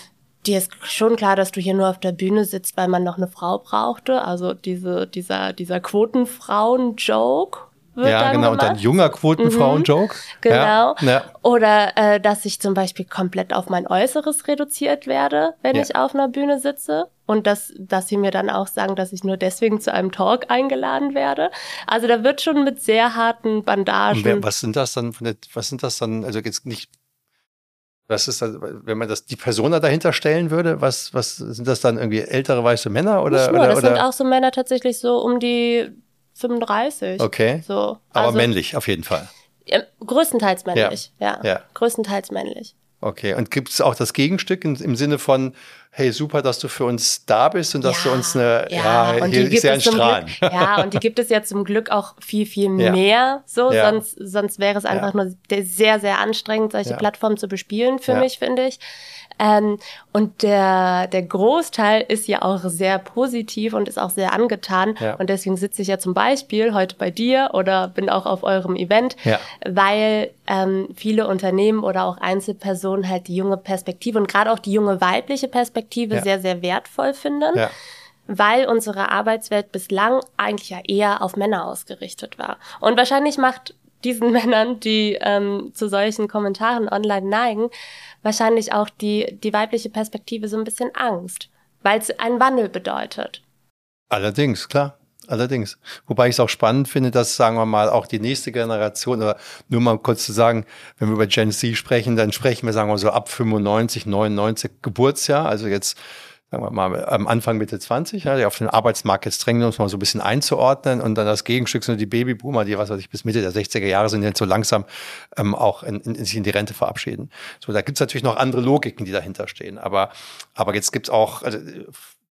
dir ist schon klar, dass du hier nur auf der Bühne sitzt, weil man noch eine Frau brauchte. Also diese, dieser, dieser Quotenfrauen-Joke wird ja, dann genau. Und gemacht. dann junger Quotenfrauen-Joke. Genau. Ja. Oder äh, dass ich zum Beispiel komplett auf mein Äußeres reduziert werde, wenn Ja. ich auf einer Bühne sitze. Und dass, dass sie mir dann auch sagen, dass ich nur deswegen zu einem Talk eingeladen werde. Also da wird schon mit sehr harten Und Bandagen. wer, was sind das dann? Von der, was sind das dann? Also jetzt nicht. Was ist das, wenn man das die Persona dahinter stellen würde? Was, was sind das dann irgendwie ältere weiße Männer oder? Nicht nur, oder, das oder? sind auch so Männer tatsächlich so um die 35. Okay. So. Aber also, männlich auf jeden Fall. ja, größtenteils männlich, ja. Ja. Größtenteils männlich. Okay. Und gibt es auch das Gegenstück im, im Sinne von, hey, super, dass du für uns da bist und dass du uns eine, ja, und hier die ist gibt ja es ein Strahlen. Glück, ja, und die gibt es ja zum Glück auch viel, viel Ja. mehr, so, Ja. sonst, sonst wäre es einfach Ja. nur sehr, sehr anstrengend, solche Ja. Plattformen zu bespielen für Ja. mich, finde ich. Ähm, und der, der Großteil ist ja auch sehr positiv und ist auch sehr angetan. Ja. Und deswegen sitze ich ja zum Beispiel heute bei dir oder bin auch auf eurem Event, Ja. weil ähm, viele Unternehmen oder auch Einzelpersonen halt die junge Perspektive und gerade auch die junge weibliche Perspektive Ja. sehr, sehr wertvoll finden Ja. weil unsere Arbeitswelt bislang eigentlich ja eher auf Männer ausgerichtet war. Und wahrscheinlich macht diesen Männern, die ähm, zu solchen Kommentaren online neigen, wahrscheinlich auch die, die weibliche Perspektive so ein bisschen Angst, weil es einen Wandel bedeutet. Allerdings, klar. Allerdings. Wobei ich es auch spannend finde, dass, sagen wir mal, auch die nächste Generation, oder nur mal kurz zu sagen, wenn wir über Gen Z sprechen, dann sprechen wir, sagen wir so, ab 95, 99 Geburtsjahr, also jetzt, sagen wir mal, am Anfang Mitte 20, ja, die auf den Arbeitsmarkt jetzt drängen, um es mal so ein bisschen einzuordnen. Und dann das Gegenstück sind die Babyboomer, die, was weiß ich, bis Mitte der 60er Jahre sind, jetzt so langsam ähm, auch in, in, sich in die Rente verabschieden. So, da gibt's natürlich noch andere Logiken, die dahinter stehen. Aber, aber jetzt gibt's auch, also,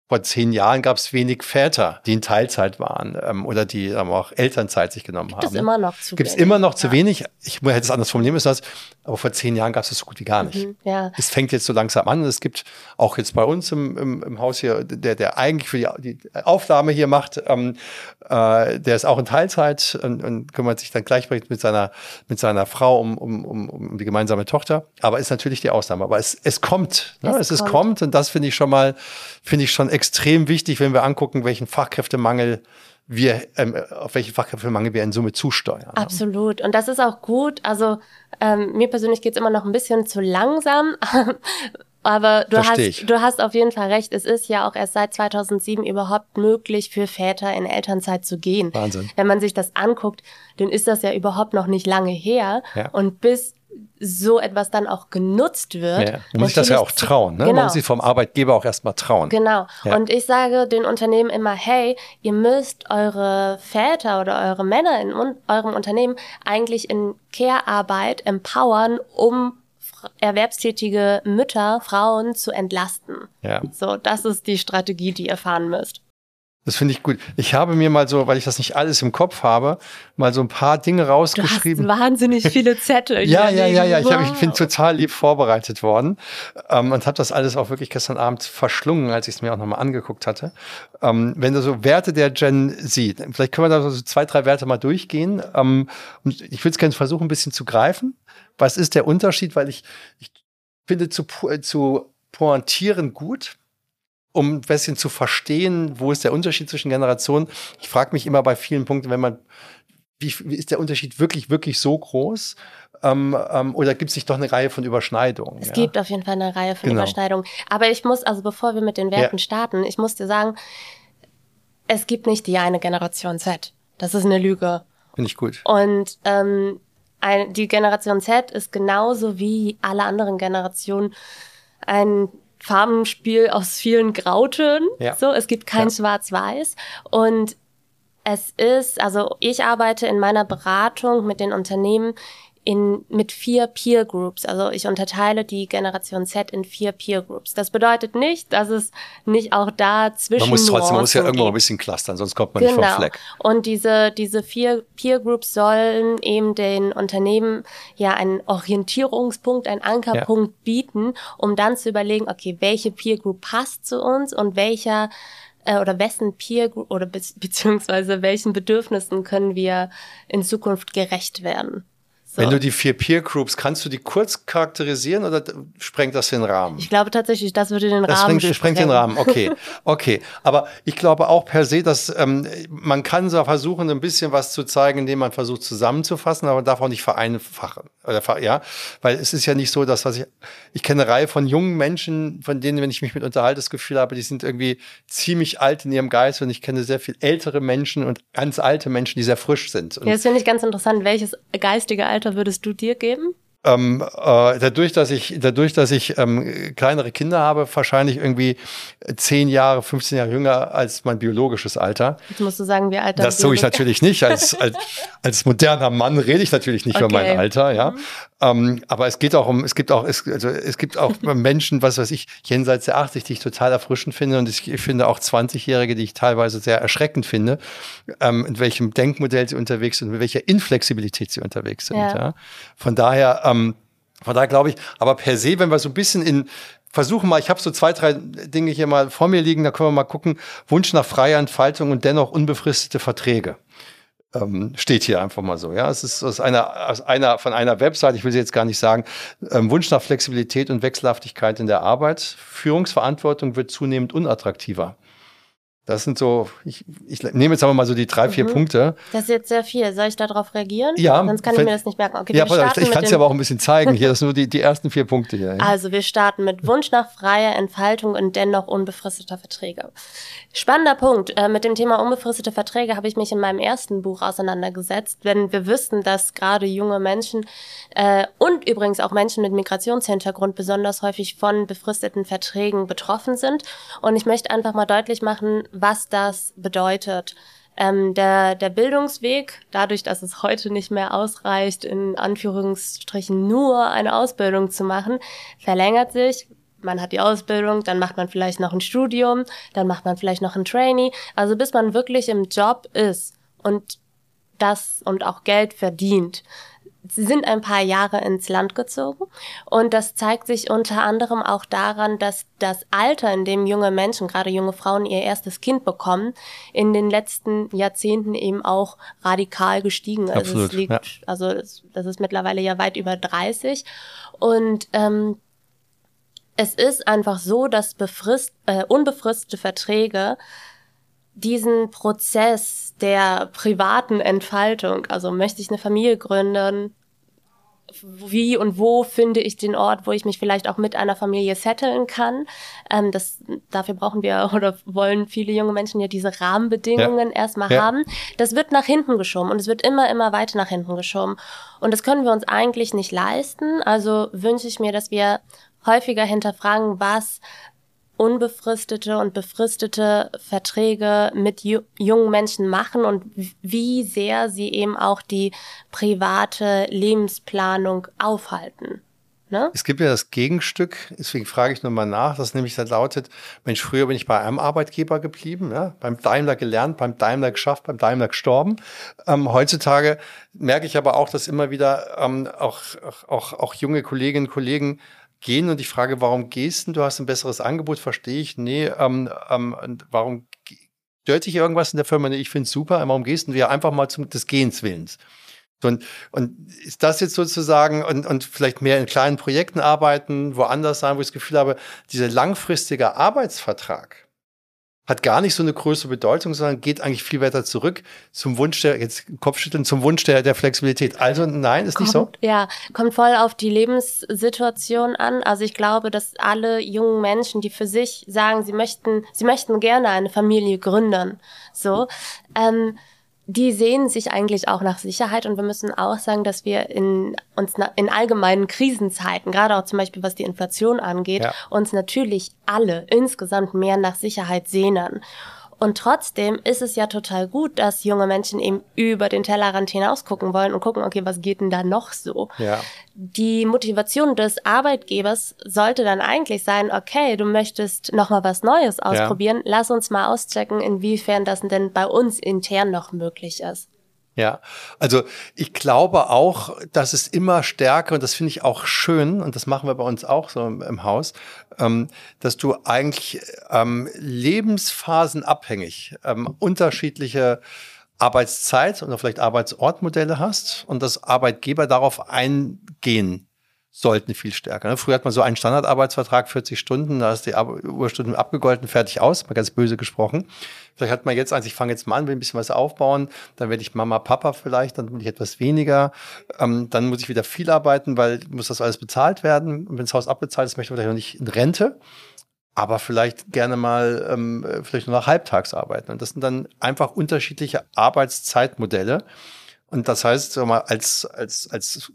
vor zehn Jahren gab es wenig Väter, die in Teilzeit waren ähm, oder die ähm, auch Elternzeit sich genommen Gibt haben. es immer noch zu Gibt es wenig. immer noch zu Ja. wenig. Ich hätte es anders formulieren müssen, als- aber vor zehn Jahren gab es das so gut wie gar nicht. Mhm, ja. Es fängt jetzt so langsam an. Es gibt auch jetzt bei uns im, im, im Haus hier, der, der eigentlich für die, die Aufnahme hier macht, ähm, äh, der ist auch in Teilzeit und, und kümmert sich dann gleichberechtigt mit seiner, mit seiner Frau um, um, um, um die gemeinsame Tochter. Aber ist natürlich die Ausnahme. Aber es, es kommt. Ne? Es Es, es kommt. kommt. Und das finde ich schon mal, finde ich schon extrem wichtig, wenn wir angucken, welchen Fachkräftemangel wir, ähm, auf welchen Fachkräftemangel wir in Summe zusteuern. ne? Absolut. Und das ist auch gut. Also ähm, mir persönlich geht's immer noch ein bisschen zu langsam. Aber du Versteh ich. hast, du hast auf jeden Fall recht. Es ist ja auch erst seit 2007 überhaupt möglich für Väter in Elternzeit zu gehen. Wahnsinn. Wenn man sich das anguckt, dann ist das ja überhaupt noch nicht lange her. Ja. Und bis so etwas dann auch genutzt wird. Ja. Man muss sich das ja auch trauen. Ne? Genau. Man muss sich vom Arbeitgeber auch erstmal trauen. Genau. Ja. Und ich sage den Unternehmen immer, hey, ihr müsst eure Väter oder eure Männer in un eurem Unternehmen eigentlich in Care-Arbeit empowern, um erwerbstätige Mütter, Frauen zu entlasten. Ja. So, das ist die Strategie, die ihr fahren müsst. Das finde ich gut. Ich habe mir mal so, weil ich das nicht alles im Kopf habe, mal so ein paar Dinge Du rausgeschrieben. hast wahnsinnig viele Zettel. Ja, ja, ja, ja. Ich, hab, ich bin total lieb vorbereitet worden ähm, und habe das alles auch wirklich gestern Abend verschlungen, als ich es mir auch nochmal angeguckt hatte. Ähm, wenn du so Werte der Gen Z, vielleicht können wir da so zwei, drei Werte mal durchgehen. Ähm, ich würde es gerne versuchen, ein bisschen zu greifen. Was ist der Unterschied? Weil ich, ich finde zu, zu pointieren gut um ein bisschen zu verstehen, wo ist der Unterschied zwischen Generationen. Ich frage mich immer bei vielen Punkten, wenn man, wie, wie ist der Unterschied wirklich, wirklich so groß? Ähm, ähm, oder gibt es nicht doch eine Reihe von Überschneidungen? Es ja? gibt auf jeden Fall eine Reihe von Genau. Überschneidungen. Aber ich muss, also bevor wir mit den Werten Ja. starten, ich muss dir sagen, es gibt nicht die eine Generation Z. Das ist eine Lüge. Finde ich gut. Und ähm, ein, die Generation Z ist genauso wie alle anderen Generationen ein Farbenspiel aus vielen Grautönen. Ja. So, es gibt kein Ja. Schwarz-Weiß. Und es ist, also ich arbeite in meiner Beratung mit den Unternehmen in, mit vier Peer Groups. Also ich unterteile die Generation Z in vier Peer Groups. Das bedeutet nicht, dass es nicht auch da zwischen Man muss trotzdem, man muss ja irgendwo ein bisschen clustern, sonst kommt man nicht vom Fleck. Und diese, diese vier Peer Groups sollen eben den Unternehmen ja einen Orientierungspunkt, einen Ankerpunkt bieten, um dann zu überlegen, okay, welche Peer Group passt zu uns und welcher äh, oder wessen Peer Group oder be beziehungsweise welchen Bedürfnissen können wir in Zukunft gerecht werden. So. Wenn du die vier Peer Groups, kannst du die kurz charakterisieren oder sprengt das den Rahmen? ich glaube tatsächlich, das würde den Das Rahmen sprengt, sprengt den. Rahmen, okay. Okay. Aber ich glaube auch per se, dass ähm, man kann so versuchen, ein bisschen was zu zeigen, indem man versucht zusammenzufassen, aber man darf auch nicht vereinfachen. Oder, ja, weil es ist ja nicht so, dass was ich, ich kenne eine Reihe von jungen Menschen, von denen, wenn ich mich mit unterhalte, das Gefühl habe, die sind irgendwie ziemlich alt in ihrem Geist und ich kenne sehr viel ältere Menschen und ganz alte Menschen, die sehr frisch sind. Und Ja, das finde ich ganz interessant. Welches geistige Alter würdest du dir geben? Ähm, äh, dadurch, dass ich, dadurch, dass ich ähm, kleinere Kinder habe, wahrscheinlich irgendwie 10 Jahre, 15 Jahre jünger als mein biologisches Alter. Jetzt musst du sagen, wie alt Das tue ich natürlich nicht. Als, als, als moderner Mann rede ich natürlich nicht über Okay. mein Alter, ja. Ähm, aber es geht auch um, es gibt auch, es, also es gibt auch Menschen, was weiß ich, jenseits der 80, die ich total erfrischend finde. Und ich, ich finde auch 20-Jährige, die ich teilweise sehr erschreckend finde, ähm, in welchem Denkmodell sie unterwegs sind, mit welcher Inflexibilität sie unterwegs sind. Ja. Ja. Von daher, ähm, von daher glaube ich, aber per se, wenn wir so ein bisschen in versuchen mal, ich habe so zwei, drei Dinge hier mal vor mir liegen, da können wir mal gucken. Wunsch nach freier Entfaltung und dennoch unbefristete Verträge. Ähm, steht hier einfach mal so, ja. Es ist aus einer, aus einer, von einer Website, ich will sie jetzt gar nicht sagen, ähm, Wunsch nach Flexibilität und Wechselhaftigkeit in der Arbeit. Führungsverantwortung wird zunehmend unattraktiver. Das sind so, ich, ich nehme jetzt aber mal so die drei, vier Mhm. Punkte. Das ist jetzt sehr viel. Soll ich darauf reagieren? Ja, Sonst kann ich mir das nicht merken. Okay, Ja, wir ich, starten ich kann es dir aber auch ein bisschen zeigen. Hier, das sind nur die, die ersten vier Punkte hier. Ja. Also wir starten mit Wunsch nach freier Entfaltung und dennoch unbefristeter Verträge. Spannender Punkt. Äh, mit dem Thema unbefristete Verträge habe ich mich in meinem ersten Buch auseinandergesetzt. Wenn wir wüssten, dass gerade junge Menschen äh, und übrigens auch Menschen mit Migrationshintergrund besonders häufig von befristeten Verträgen betroffen sind. Und ich möchte einfach mal deutlich machen, was das bedeutet. Ähm, der, der Bildungsweg, dadurch, dass es heute nicht mehr ausreicht, in Anführungsstrichen nur eine Ausbildung zu machen, verlängert sich man hat die Ausbildung, dann macht man vielleicht noch ein Studium, dann macht man vielleicht noch ein Trainee. Also bis man wirklich im Job ist und das und auch Geld verdient. Sie sind ein paar Jahre ins Land gezogen und das zeigt sich unter anderem auch daran, dass das Alter, in dem junge Menschen, gerade junge Frauen, ihr erstes Kind bekommen, in den letzten Jahrzehnten eben auch radikal gestiegen. Also Absolut, es liegt, ja. also das ist mittlerweile ja weit über 30 und ähm, es ist einfach so, dass befrist, äh, unbefristete Verträge diesen Prozess der privaten Entfaltung, also möchte ich eine Familie gründen, wie und wo finde ich den Ort, wo ich mich vielleicht auch mit einer Familie setteln kann. Ähm, das, dafür brauchen wir oder wollen viele junge Menschen ja diese Rahmenbedingungen ja. erstmal ja. haben. Das wird nach hinten geschoben und es wird immer, immer weiter nach hinten geschoben. Und das können wir uns eigentlich nicht leisten. Also wünsche ich mir, dass wir häufiger hinterfragen, was unbefristete und befristete Verträge mit jungen Menschen machen und wie sehr sie eben auch die private Lebensplanung aufhalten. Ne? Es gibt ja das Gegenstück, deswegen frage ich nochmal nach, das nämlich da lautet, Mensch, früher bin ich bei einem Arbeitgeber geblieben, ja, beim Daimler gelernt, beim Daimler geschafft, beim Daimler gestorben. Ähm, heutzutage merke ich aber auch, dass immer wieder ähm, auch, auch, auch junge Kolleginnen und Kollegen gehen und ich frage, warum gehst du? Du hast ein besseres Angebot, verstehe ich. Nee, ähm, ähm, warum stört dich irgendwas in der Firma? Nee, ich finde es super. Warum gehst du? Ja, einfach mal zum des Gehens Willens. Und, und ist das jetzt sozusagen und, und vielleicht mehr in kleinen Projekten arbeiten, woanders sein, wo ich das Gefühl habe, dieser langfristige Arbeitsvertrag, hat gar nicht so eine größere Bedeutung, sondern geht eigentlich viel weiter zurück zum Wunsch der, jetzt Kopfschütteln, zum Wunsch der, der Flexibilität. Also nein, ist kommt, nicht so? Ja, kommt voll auf die Lebenssituation an. Also ich glaube, dass alle jungen Menschen, die für sich sagen, sie möchten, sie möchten gerne eine Familie gründen, so, ähm, die sehen sich eigentlich auch nach Sicherheit und wir müssen auch sagen, dass wir in uns in allgemeinen Krisenzeiten, gerade auch zum Beispiel was die Inflation angeht, ja. uns natürlich alle insgesamt mehr nach Sicherheit sehnen. Und trotzdem ist es ja total gut, dass junge Menschen eben über den Tellerrand hinaus gucken wollen und gucken, okay, was geht denn da noch so? Ja. Die Motivation des Arbeitgebers sollte dann eigentlich sein, okay, du möchtest noch mal was Neues ausprobieren, ja. lass uns mal auschecken, inwiefern das denn bei uns intern noch möglich ist. Ja, also ich glaube auch, dass es immer stärker, und das finde ich auch schön, und das machen wir bei uns auch so im Haus, ähm, dass du eigentlich ähm, lebensphasenabhängig ähm, unterschiedliche Arbeitszeit oder vielleicht Arbeitsortmodelle hast und dass Arbeitgeber darauf eingehen sollten viel stärker. Ne? Früher hat man so einen Standardarbeitsvertrag, 40 Stunden, da ist die Überstunden abgegolten, fertig aus, mal ganz böse gesprochen. Vielleicht hat man jetzt eins, ich fange jetzt mal an, will ein bisschen was aufbauen, dann werde ich Mama, Papa vielleicht, dann bin ich etwas weniger, ähm, dann muss ich wieder viel arbeiten, weil muss das alles bezahlt werden. Und wenn das Haus abbezahlt ist, möchte man vielleicht noch nicht in Rente, aber vielleicht gerne mal ähm, vielleicht nur noch halbtags arbeiten. Und das sind dann einfach unterschiedliche Arbeitszeitmodelle. Und das heißt, mal als, als, als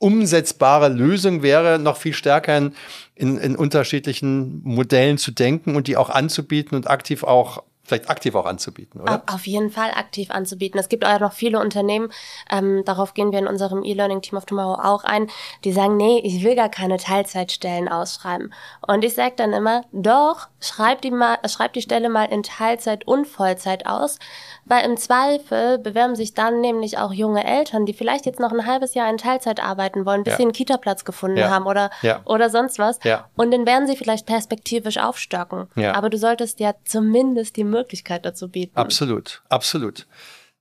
umsetzbare Lösung wäre, noch viel stärker in, in, unterschiedlichen Modellen zu denken und die auch anzubieten und aktiv auch vielleicht aktiv auch anzubieten, oder? Auf jeden Fall aktiv anzubieten. Es gibt auch noch viele Unternehmen, ähm, darauf gehen wir in unserem E-Learning Team of Tomorrow auch ein, die sagen, nee, ich will gar keine Teilzeitstellen ausschreiben. Und ich sage dann immer, doch, schreib die, mal, schreib die Stelle mal in Teilzeit und Vollzeit aus, weil im Zweifel bewerben sich dann nämlich auch junge Eltern, die vielleicht jetzt noch ein halbes Jahr in Teilzeit arbeiten wollen, bis ja. sie einen Kita-Platz gefunden ja. haben oder, ja. oder sonst was. Und dann werden sie vielleicht perspektivisch aufstocken. Aber du solltest ja zumindest die Möglichkeit dazu bieten. Absolut, absolut.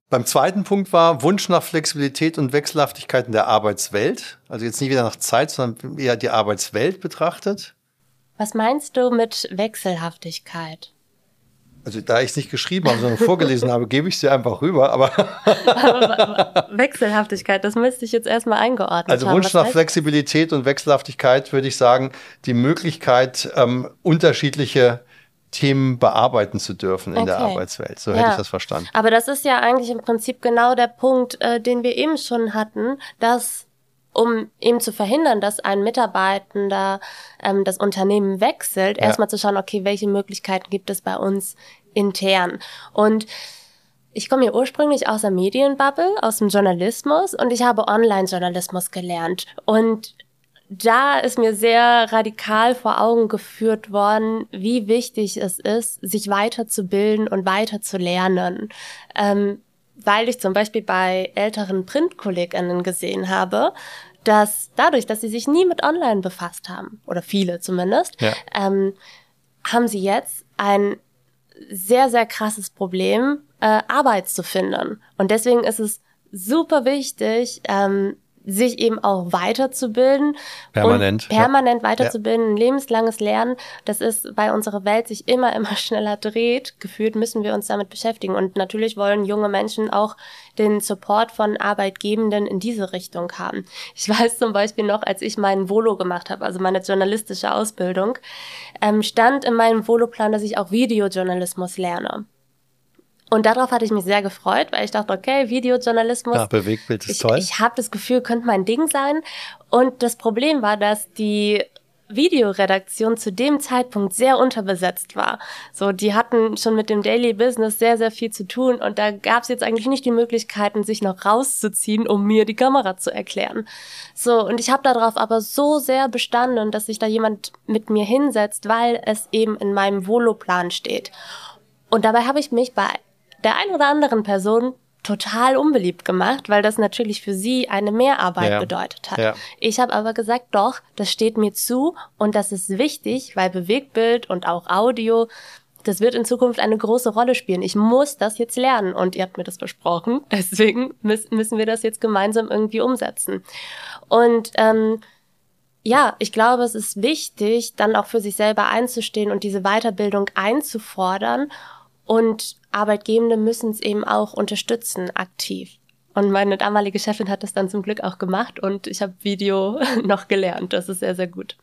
Beim zweiten Punkt war Wunsch nach Flexibilität und Wechselhaftigkeit in der Arbeitswelt. Also jetzt nicht wieder nach Zeit, sondern eher die Arbeitswelt betrachtet. Was meinst du mit Wechselhaftigkeit? Also da ich es nicht geschrieben habe, sondern vorgelesen habe, gebe ich sie einfach rüber. Aber, Wechselhaftigkeit, das müsste ich jetzt erstmal eingeordnet also haben. Also Wunsch nach Flexibilität und Wechselhaftigkeit würde ich sagen, die Möglichkeit, ähm, unterschiedliche Themen bearbeiten zu dürfen in okay. der Arbeitswelt. So ja. hätte ich das verstanden. Aber das ist ja eigentlich im Prinzip genau der Punkt, äh, den wir eben schon hatten, dass um eben zu verhindern, dass ein Mitarbeitender ähm, das Unternehmen wechselt, ja. erstmal zu schauen, okay, welche Möglichkeiten gibt es bei uns intern. Und ich komme ja ursprünglich aus der Medienbubble, aus dem Journalismus und ich habe Online-Journalismus gelernt. Und da ist mir sehr radikal vor Augen geführt worden, wie wichtig es ist, sich weiterzubilden und weiter zu lernen. Ähm, weil ich zum Beispiel bei älteren Printkolleginnen gesehen habe, dass dadurch, dass sie sich nie mit Online befasst haben, oder viele zumindest, ja. ähm, haben sie jetzt ein sehr, sehr krasses Problem, äh, Arbeit zu finden. Und deswegen ist es super wichtig, ähm, sich eben auch weiterzubilden. Permanent. Permanent ja. weiterzubilden, ein lebenslanges Lernen. Das ist, weil unsere Welt sich immer, immer schneller dreht. Gefühlt müssen wir uns damit beschäftigen. Und natürlich wollen junge Menschen auch den Support von Arbeitgebenden in diese Richtung haben. Ich weiß zum Beispiel noch, als ich meinen Volo gemacht habe, also meine journalistische Ausbildung, ähm, stand in meinem Voloplan, dass ich auch Videojournalismus lerne. Und darauf hatte ich mich sehr gefreut, weil ich dachte, okay, Videojournalismus. Ja, Bewegtbild ist ich, toll. Ich habe das Gefühl, könnte mein Ding sein. Und das Problem war, dass die Videoredaktion zu dem Zeitpunkt sehr unterbesetzt war. So, die hatten schon mit dem Daily Business sehr, sehr viel zu tun und da gab es jetzt eigentlich nicht die Möglichkeiten, sich noch rauszuziehen, um mir die Kamera zu erklären. So, und ich habe darauf aber so sehr bestanden, dass sich da jemand mit mir hinsetzt, weil es eben in meinem Voloplan steht. Und dabei habe ich mich bei der ein oder anderen Person total unbeliebt gemacht, weil das natürlich für sie eine Mehrarbeit ja. bedeutet hat. Ja. Ich habe aber gesagt, doch, das steht mir zu und das ist wichtig, weil Bewegtbild und auch Audio, das wird in Zukunft eine große Rolle spielen. Ich muss das jetzt lernen und ihr habt mir das versprochen, deswegen müssen wir das jetzt gemeinsam irgendwie umsetzen. Und ähm, ja, ich glaube, es ist wichtig, dann auch für sich selber einzustehen und diese Weiterbildung einzufordern und Arbeitgebende müssen es eben auch unterstützen, aktiv. Und meine damalige Chefin hat das dann zum Glück auch gemacht und ich habe Video noch gelernt. Das ist sehr, sehr gut.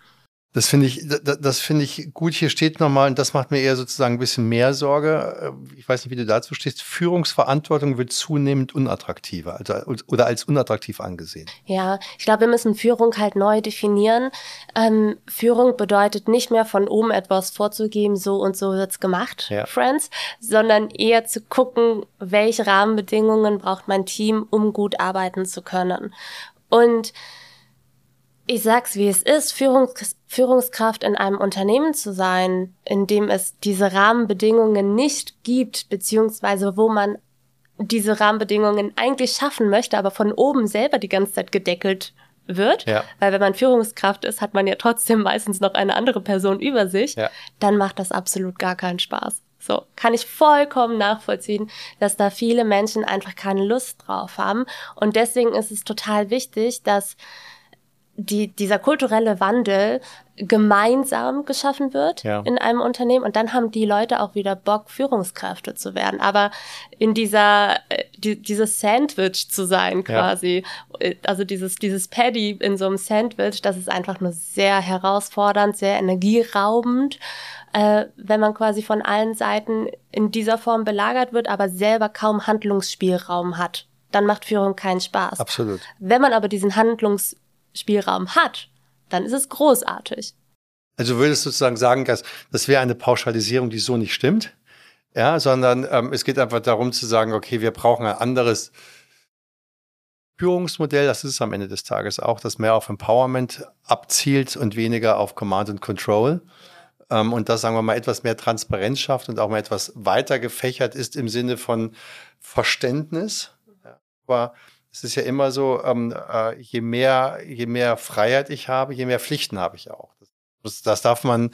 Das finde ich, das, finde ich gut. Hier steht nochmal, und das macht mir eher sozusagen ein bisschen mehr Sorge. Äh, ich weiß nicht, wie du dazu stehst. Führungsverantwortung wird zunehmend unattraktiver also, oder als unattraktiv angesehen. Ja, ich glaube, wir müssen Führung halt neu definieren. Ähm, Führung bedeutet nicht mehr von oben etwas vorzugeben, so und so wird's gemacht, ja. Friends, sondern eher zu gucken, welche Rahmenbedingungen braucht mein Team, um gut arbeiten zu können. Und ich sag's wie es ist, Führungs Führungskraft in einem Unternehmen zu sein, in dem es diese Rahmenbedingungen nicht gibt, beziehungsweise wo man diese Rahmenbedingungen eigentlich schaffen möchte, aber von oben selber die ganze Zeit gedeckelt wird, ja. weil wenn man Führungskraft ist, hat man ja trotzdem meistens noch eine andere Person über sich, ja. dann macht das absolut gar keinen Spaß. So, kann ich vollkommen nachvollziehen, dass da viele Menschen einfach keine Lust drauf haben. Und deswegen ist es total wichtig, dass die, dieser kulturelle Wandel gemeinsam geschaffen wird ja. in einem Unternehmen und dann haben die Leute auch wieder Bock, Führungskräfte zu werden. Aber in dieser, äh, die, dieses Sandwich zu sein quasi, ja. also dieses, dieses Paddy in so einem Sandwich, das ist einfach nur sehr herausfordernd, sehr energieraubend, äh, wenn man quasi von allen Seiten in dieser Form belagert wird, aber selber kaum Handlungsspielraum hat. Dann macht Führung keinen Spaß. Absolut. Wenn man aber diesen Handlungs Spielraum hat, dann ist es großartig. Also würdest du sozusagen sagen, dass das wäre eine Pauschalisierung, die so nicht stimmt, ja, sondern ähm, es geht einfach darum zu sagen, okay, wir brauchen ein anderes Führungsmodell, das ist es am Ende des Tages auch, das mehr auf Empowerment abzielt und weniger auf Command and Control. Ähm, und das, sagen wir mal, etwas mehr Transparenz schafft und auch mal etwas weiter gefächert ist im Sinne von Verständnis. Ja. Aber es ist ja immer so, ähm, äh, je mehr, je mehr Freiheit ich habe, je mehr Pflichten habe ich auch. Das, das darf man,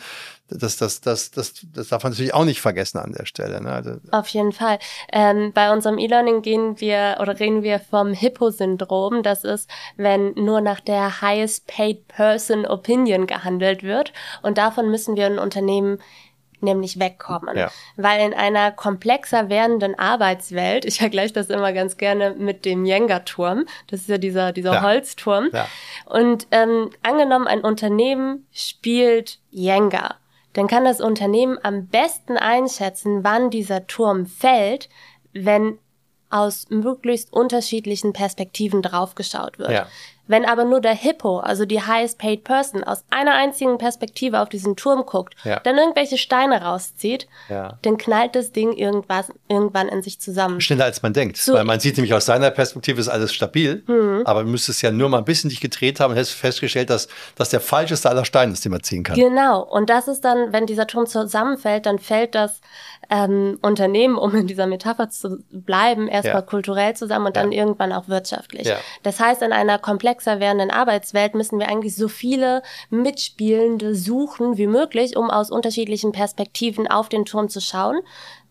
das, das, das, das, das darf man natürlich auch nicht vergessen an der Stelle. Ne? Also, Auf jeden Fall. Ähm, bei unserem E-Learning gehen wir oder reden wir vom Hippo-Syndrom. Das ist, wenn nur nach der highest paid person Opinion gehandelt wird. Und davon müssen wir in Unternehmen nämlich wegkommen. Ja. Weil in einer komplexer werdenden Arbeitswelt, ich vergleiche das immer ganz gerne mit dem Jenga-Turm, das ist ja dieser, dieser ja. Holzturm. Ja. Und ähm, angenommen, ein Unternehmen spielt Jenga, dann kann das Unternehmen am besten einschätzen, wann dieser Turm fällt, wenn aus möglichst unterschiedlichen Perspektiven draufgeschaut wird. Ja. Wenn aber nur der Hippo, also die highest paid person, aus einer einzigen Perspektive auf diesen Turm guckt, Ja. dann irgendwelche Steine rauszieht, Ja. dann knallt das Ding irgendwas, irgendwann in sich zusammen. Schneller als man denkt. So- Weil man sieht nämlich aus seiner Perspektive ist alles stabil, Mhm. aber du müsstest ja nur mal ein bisschen dich gedreht haben und hättest festgestellt, dass das der falscheste aller Steine ist, den man ziehen kann. Genau. Und das ist dann, wenn dieser Turm zusammenfällt, dann fällt das ähm, Unternehmen, um in dieser Metapher zu bleiben, erstmal Ja. kulturell zusammen und dann irgendwann auch wirtschaftlich. Das heißt, in einer komplexer werdenden Arbeitswelt müssen wir eigentlich so viele Mitspielende suchen wie möglich, um aus unterschiedlichen Perspektiven auf den Turm zu schauen.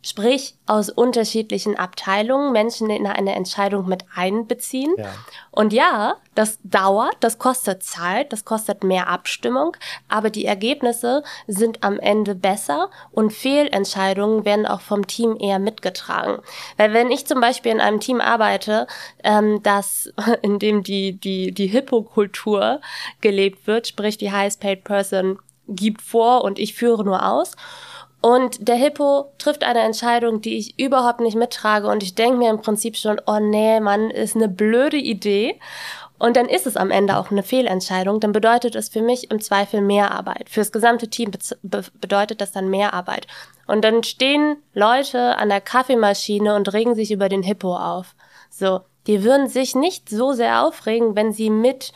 Sprich, aus unterschiedlichen Abteilungen Menschen in eine Entscheidung mit einbeziehen. Ja. Und ja, das dauert, das kostet Zeit, das kostet mehr Abstimmung, aber die Ergebnisse sind am Ende besser und Fehlentscheidungen werden auch vom Team eher mitgetragen. Weil wenn ich zum Beispiel in einem Team arbeite, ähm, das, in dem die, die, die Hippo-Kultur gelebt wird, sprich die highest paid person gibt vor und ich führe nur aus, und der Hippo trifft eine Entscheidung, die ich überhaupt nicht mittrage. Und ich denke mir im Prinzip schon, oh nee, Mann, ist eine blöde Idee. Und dann ist es am Ende auch eine Fehlentscheidung. Dann bedeutet es für mich im Zweifel mehr Arbeit. Fürs gesamte Team be bedeutet das dann mehr Arbeit. Und dann stehen Leute an der Kaffeemaschine und regen sich über den Hippo auf. So, die würden sich nicht so sehr aufregen, wenn sie mit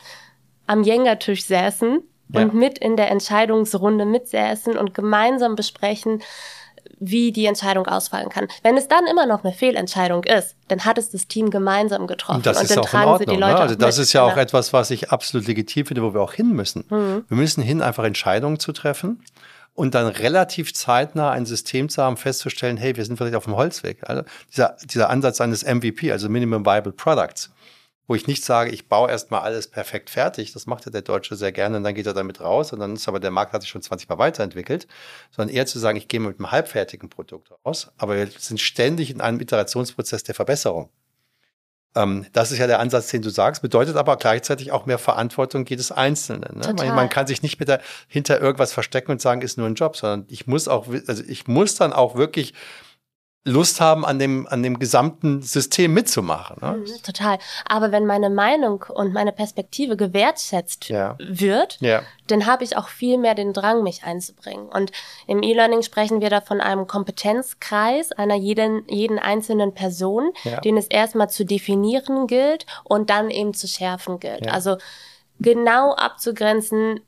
am Jengertisch säßen Ja. und mit in der Entscheidungsrunde mitsäßen und gemeinsam besprechen, wie die Entscheidung ausfallen kann. Wenn es dann immer noch eine Fehlentscheidung ist, dann hat es das Team gemeinsam getroffen Und das ist dann auch in tragen sie die Ordnung. Leute Ne? Also auch das ist ja auch etwas, was ich absolut legitim finde, wo wir auch hin müssen. Mhm. Wir müssen hin, einfach Entscheidungen zu treffen und dann relativ zeitnah ein System zu haben, festzustellen, hey, wir sind vielleicht auf dem Holzweg. Also dieser, dieser Ansatz eines MVP, also Minimum Viable Products, wo ich nicht sage, ich baue erstmal alles perfekt fertig, das macht ja der Deutsche sehr gerne und dann geht er damit raus und dann ist aber der Markt hat sich schon 20 Mal weiterentwickelt, sondern eher zu sagen, ich gehe mit einem halbfertigen Produkt raus, aber wir sind ständig in einem Iterationsprozess der Verbesserung. Ähm, das ist ja der Ansatz, den du sagst, bedeutet aber gleichzeitig auch mehr Verantwortung jedes Einzelnen. Ne? Man, man kann sich nicht mit der, hinter irgendwas verstecken und sagen, ist nur ein Job, sondern ich muss auch, also ich muss dann auch wirklich Lust haben, an dem, an dem gesamten System mitzumachen. Ne? Mhm, Total. Aber wenn meine Meinung und meine Perspektive gewertschätzt Ja. wird, Ja. dann habe ich auch viel mehr den Drang, mich einzubringen. Und im E-Learning sprechen wir da von einem Kompetenzkreis einer jeden, jeden einzelnen Person, Ja. den es erstmal zu definieren gilt und dann eben zu schärfen gilt. Also genau abzugrenzen,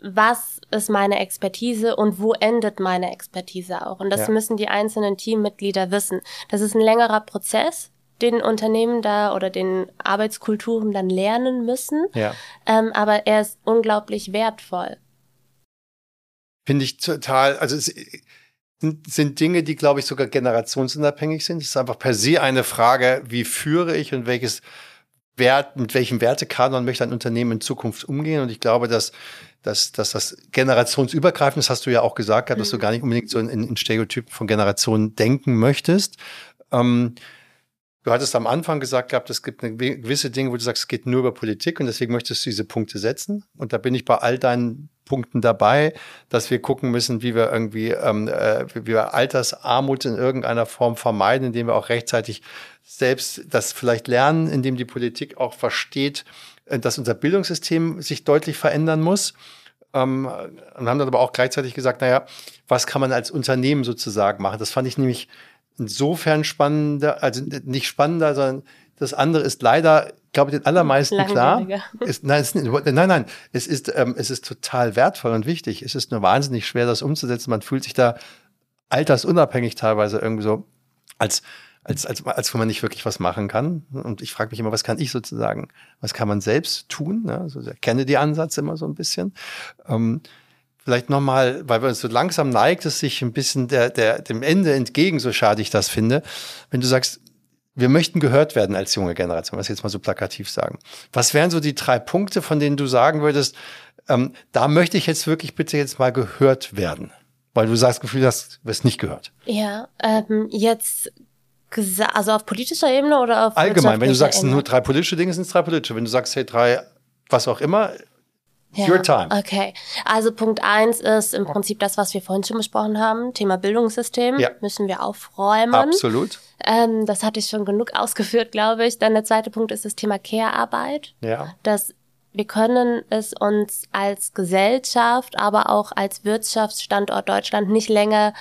was ist meine Expertise und wo endet meine Expertise auch. Und das Ja. müssen die einzelnen Teammitglieder wissen. Das ist ein längerer Prozess, den Unternehmen da oder den Arbeitskulturen dann lernen müssen. Ja. Ähm, aber er ist unglaublich wertvoll. Finde ich total, also es sind, sind Dinge, die, glaube ich, sogar generationsunabhängig sind. Es ist einfach per se eine Frage, wie führe ich und welches Wert, mit welchem Wertekanon möchte ein Unternehmen in Zukunft umgehen. Und ich glaube, dass, dass, dass das generationsübergreifend, das hast du ja auch gesagt, dass du gar nicht unbedingt so in, in Stereotypen von Generationen denken möchtest. Ähm, Du hattest am Anfang gesagt gehabt, es gibt eine gewisse Dinge, wo du sagst, es geht nur über Politik und deswegen möchtest du diese Punkte setzen. Und da bin ich bei all deinen Punkten dabei, dass wir gucken müssen, wie wir irgendwie, ähm, äh, wie wir Altersarmut in irgendeiner Form vermeiden, indem wir auch rechtzeitig selbst das vielleicht lernen, indem die Politik auch versteht, äh, dass unser Bildungssystem sich deutlich verändern muss. Ähm, und haben dann aber auch gleichzeitig gesagt, naja, was kann man als Unternehmen sozusagen machen? Das fand ich nämlich insofern spannender, also nicht spannender, sondern das andere ist leider, glaube ich, den allermeisten klar. Ist, nein, es, nein, nein, es ist, ähm, es ist total wertvoll und wichtig. Es ist nur wahnsinnig schwer, das umzusetzen. Man fühlt sich da altersunabhängig teilweise irgendwie so, als, als, als, als wenn man nicht wirklich was machen kann. Und ich frage mich immer, was kann ich sozusagen, was kann man selbst tun? Ne? Also der Kennedy-Ansatz immer so ein bisschen. Ähm, vielleicht nochmal, weil wir uns so langsam neigt es sich ein bisschen der, der, dem Ende entgegen, so schade ich das finde. Wenn du sagst, wir möchten gehört werden als junge Generation, was ich jetzt mal so plakativ sagen. Was wären so die drei Punkte, von denen du sagen würdest, ähm, da möchte ich jetzt wirklich bitte jetzt mal gehört werden? Weil du sagst, Gefühl hast, du wirst nicht gehört. Ja, ähm, jetzt also auf politischer Ebene oder auf Allgemein, wenn du sagst, Ebene? nur drei politische Dinge, sind es drei politische. Wenn du sagst, hey, drei, was auch immer, your time. Okay, also Punkt eins ist im Prinzip das, was wir vorhin schon besprochen haben. Thema Bildungssystem Ja. müssen wir aufräumen. Absolut. Ähm, das hatte ich schon genug ausgeführt, glaube ich. Dann der zweite Punkt ist das Thema Care-Arbeit. Ja. dass wir können es uns als Gesellschaft, aber auch als Wirtschaftsstandort Deutschland nicht länger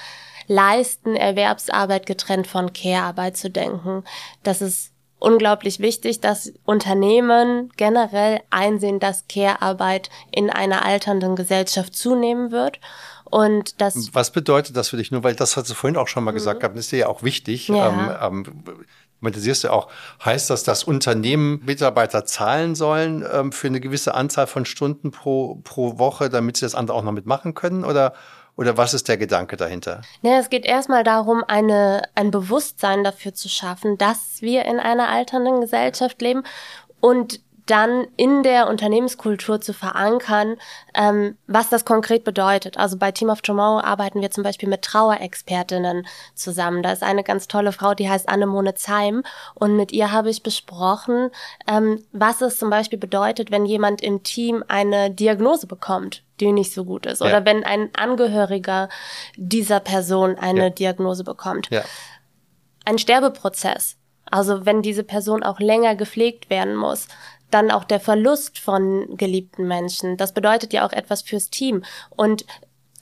leisten, Erwerbsarbeit getrennt von Care-Arbeit zu denken. Das ist unglaublich wichtig, dass Unternehmen generell einsehen, dass Care-Arbeit in einer alternden Gesellschaft zunehmen wird. Und das Was bedeutet das für dich? Nur weil das hast du vorhin auch schon mal mhm. gesagt gehabt, ist dir ja auch wichtig. Ja. Ähm, ähm, Monetisierst du auch, heißt das, dass Unternehmen Mitarbeiter zahlen sollen ähm, für eine gewisse Anzahl von Stunden pro, pro Woche, damit sie das andere auch noch mitmachen können? Oder oder was ist der Gedanke dahinter? Ja, es geht erstmal darum, eine, ein Bewusstsein dafür zu schaffen, dass wir in einer alternden Gesellschaft leben und dann in der Unternehmenskultur zu verankern, ähm, was das konkret bedeutet. Also bei Team of Tomorrow arbeiten wir zum Beispiel mit Trauerexpertinnen zusammen. Da ist eine ganz tolle Frau, die heißt Annemone Zeim und mit ihr habe ich besprochen, ähm, was es zum Beispiel bedeutet, wenn jemand im Team eine Diagnose bekommt die nicht so gut ist. Ja. Oder wenn ein Angehöriger dieser Person eine ja. Diagnose bekommt. Ja. Ein Sterbeprozess. Also wenn diese Person auch länger gepflegt werden muss dann auch der Verlust von geliebten Menschen. Das bedeutet ja auch etwas fürs Team. Und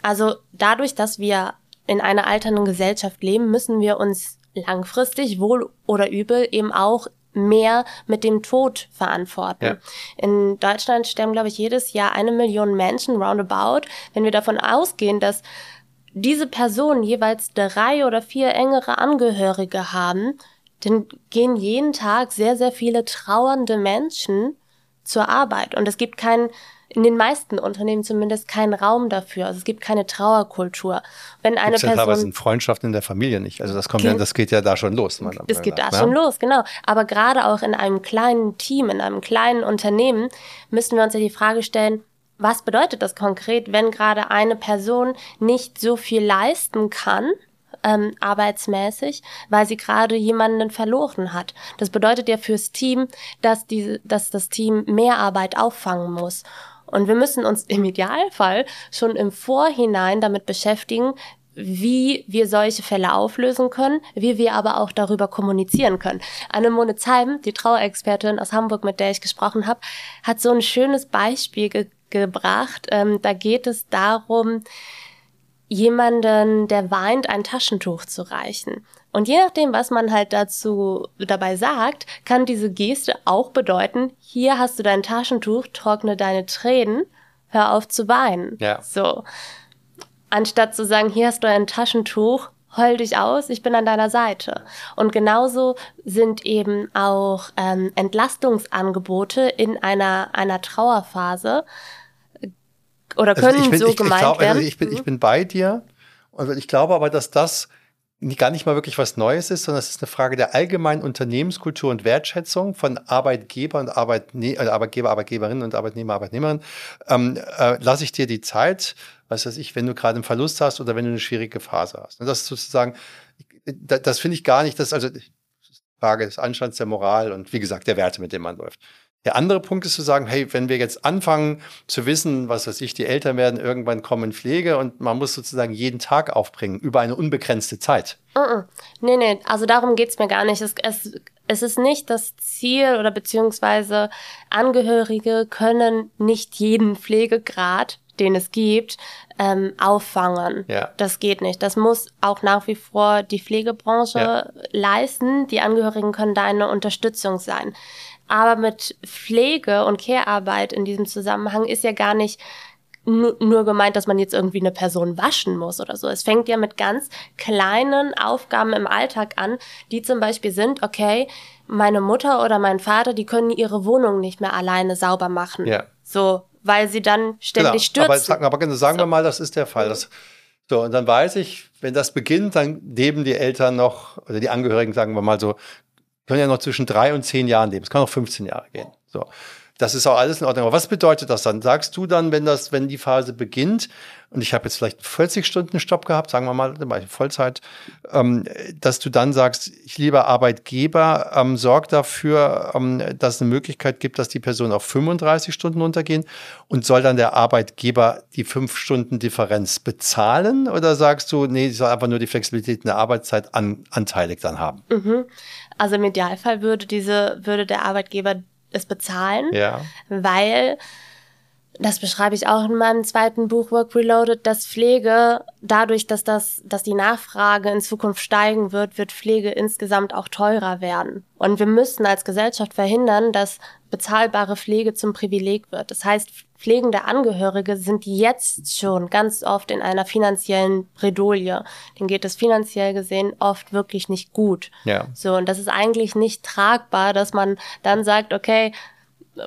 also dadurch, dass wir in einer alternden Gesellschaft leben, müssen wir uns langfristig, wohl oder übel, eben auch mehr mit dem Tod verantworten. Ja. In Deutschland sterben, glaube ich, jedes Jahr eine Million Menschen roundabout. Wenn wir davon ausgehen, dass diese Personen jeweils drei oder vier engere Angehörige haben, dann gehen jeden Tag sehr, sehr viele trauernde Menschen zur Arbeit. Und es gibt keinen, in den meisten Unternehmen zumindest keinen Raum dafür. Also es gibt keine Trauerkultur. Wenn eine Gibt's Person. sind Freundschaften in der Familie nicht. Also das kommt ja, das geht ja da schon los. Es geht da ja? schon los, genau. Aber gerade auch in einem kleinen Team, in einem kleinen Unternehmen müssen wir uns ja die Frage stellen, was bedeutet das konkret, wenn gerade eine Person nicht so viel leisten kann, ähm, arbeitsmäßig, weil sie gerade jemanden verloren hat. Das bedeutet ja fürs Team, dass, diese, dass das Team mehr Arbeit auffangen muss. Und wir müssen uns im Idealfall schon im Vorhinein damit beschäftigen, wie wir solche Fälle auflösen können, wie wir aber auch darüber kommunizieren können. Annemone Zeim, die Trauerexpertin aus Hamburg, mit der ich gesprochen habe, hat so ein schönes Beispiel ge gebracht. Ähm, da geht es darum, jemanden, der weint, ein Taschentuch zu reichen. Und je nachdem, was man halt dazu dabei sagt, kann diese Geste auch bedeuten, hier hast du dein Taschentuch, trockne deine Tränen, hör auf zu weinen. Ja. So. Anstatt zu sagen, hier hast du ein Taschentuch, heul dich aus, ich bin an deiner Seite. Und genauso sind eben auch ähm, Entlastungsangebote in einer, einer Trauerphase oder also können also bin, so ich, gemeint ich glaub, werden. Also ich, bin, ich mhm. bin bei dir und ich glaube aber, dass das gar nicht mal wirklich was Neues ist, sondern es ist eine Frage der allgemeinen Unternehmenskultur und Wertschätzung von Arbeitgeber und Arbeitne äh, Arbeitgeber, Arbeitgeberinnen und Arbeitnehmer, Arbeitnehmerinnen. Ähm, äh, lasse ich dir die Zeit, was weiß ich, wenn du gerade einen Verlust hast oder wenn du eine schwierige Phase hast. Und das ist sozusagen, das, das finde ich gar nicht, das also Frage des Anstands der Moral und wie gesagt der Werte, mit denen man läuft. Der andere Punkt ist zu sagen, hey, wenn wir jetzt anfangen zu wissen, was weiß ich, die Eltern werden irgendwann kommen in Pflege und man muss sozusagen jeden Tag aufbringen über eine unbegrenzte Zeit. Uh -uh. Nee, nee, also darum geht's mir gar nicht. Es, es, es ist nicht das Ziel oder beziehungsweise Angehörige können nicht jeden Pflegegrad, den es gibt, ähm, auffangen. Ja. Das geht nicht. Das muss auch nach wie vor die Pflegebranche ja. leisten. Die Angehörigen können da eine Unterstützung sein. Aber mit Pflege und Care-Arbeit in diesem Zusammenhang ist ja gar nicht nur gemeint, dass man jetzt irgendwie eine Person waschen muss oder so. Es fängt ja mit ganz kleinen Aufgaben im Alltag an, die zum Beispiel sind, okay, meine Mutter oder mein Vater, die können ihre Wohnung nicht mehr alleine sauber machen. Ja. So, weil sie dann ständig Klar, stürzen. Aber, aber sagen so. wir mal, das ist der Fall. Das, so, und dann weiß ich, wenn das beginnt, dann leben die Eltern noch, oder die Angehörigen, sagen wir mal so, können ja noch zwischen drei und zehn Jahren leben. Es kann auch 15 Jahre gehen. So. Das ist auch alles in Ordnung. Aber was bedeutet das dann? Sagst du dann, wenn das, wenn die Phase beginnt, und ich habe jetzt vielleicht 40 Stunden Stopp gehabt, sagen wir mal, Vollzeit, ähm, dass du dann sagst, ich lieber Arbeitgeber, ähm, sorg dafür, ähm, dass es eine Möglichkeit gibt, dass die Personen auf 35 Stunden runtergehen und soll dann der Arbeitgeber die fünf Stunden Differenz bezahlen oder sagst du, nee, ich soll einfach nur die Flexibilität in der Arbeitszeit an, anteilig dann haben? Mhm. Also im Idealfall würde diese, würde der Arbeitgeber es bezahlen, Ja. weil das beschreibe ich auch in meinem zweiten Buch Work Reloaded, dass Pflege dadurch, dass das, dass die Nachfrage in Zukunft steigen wird, wird Pflege insgesamt auch teurer werden. Und wir müssen als Gesellschaft verhindern, dass bezahlbare Pflege zum Privileg wird. Das heißt, pflegende Angehörige sind jetzt schon ganz oft in einer finanziellen Bredouille. Denen geht es finanziell gesehen oft wirklich nicht gut. Ja. So, und das ist eigentlich nicht tragbar, dass man dann sagt, okay,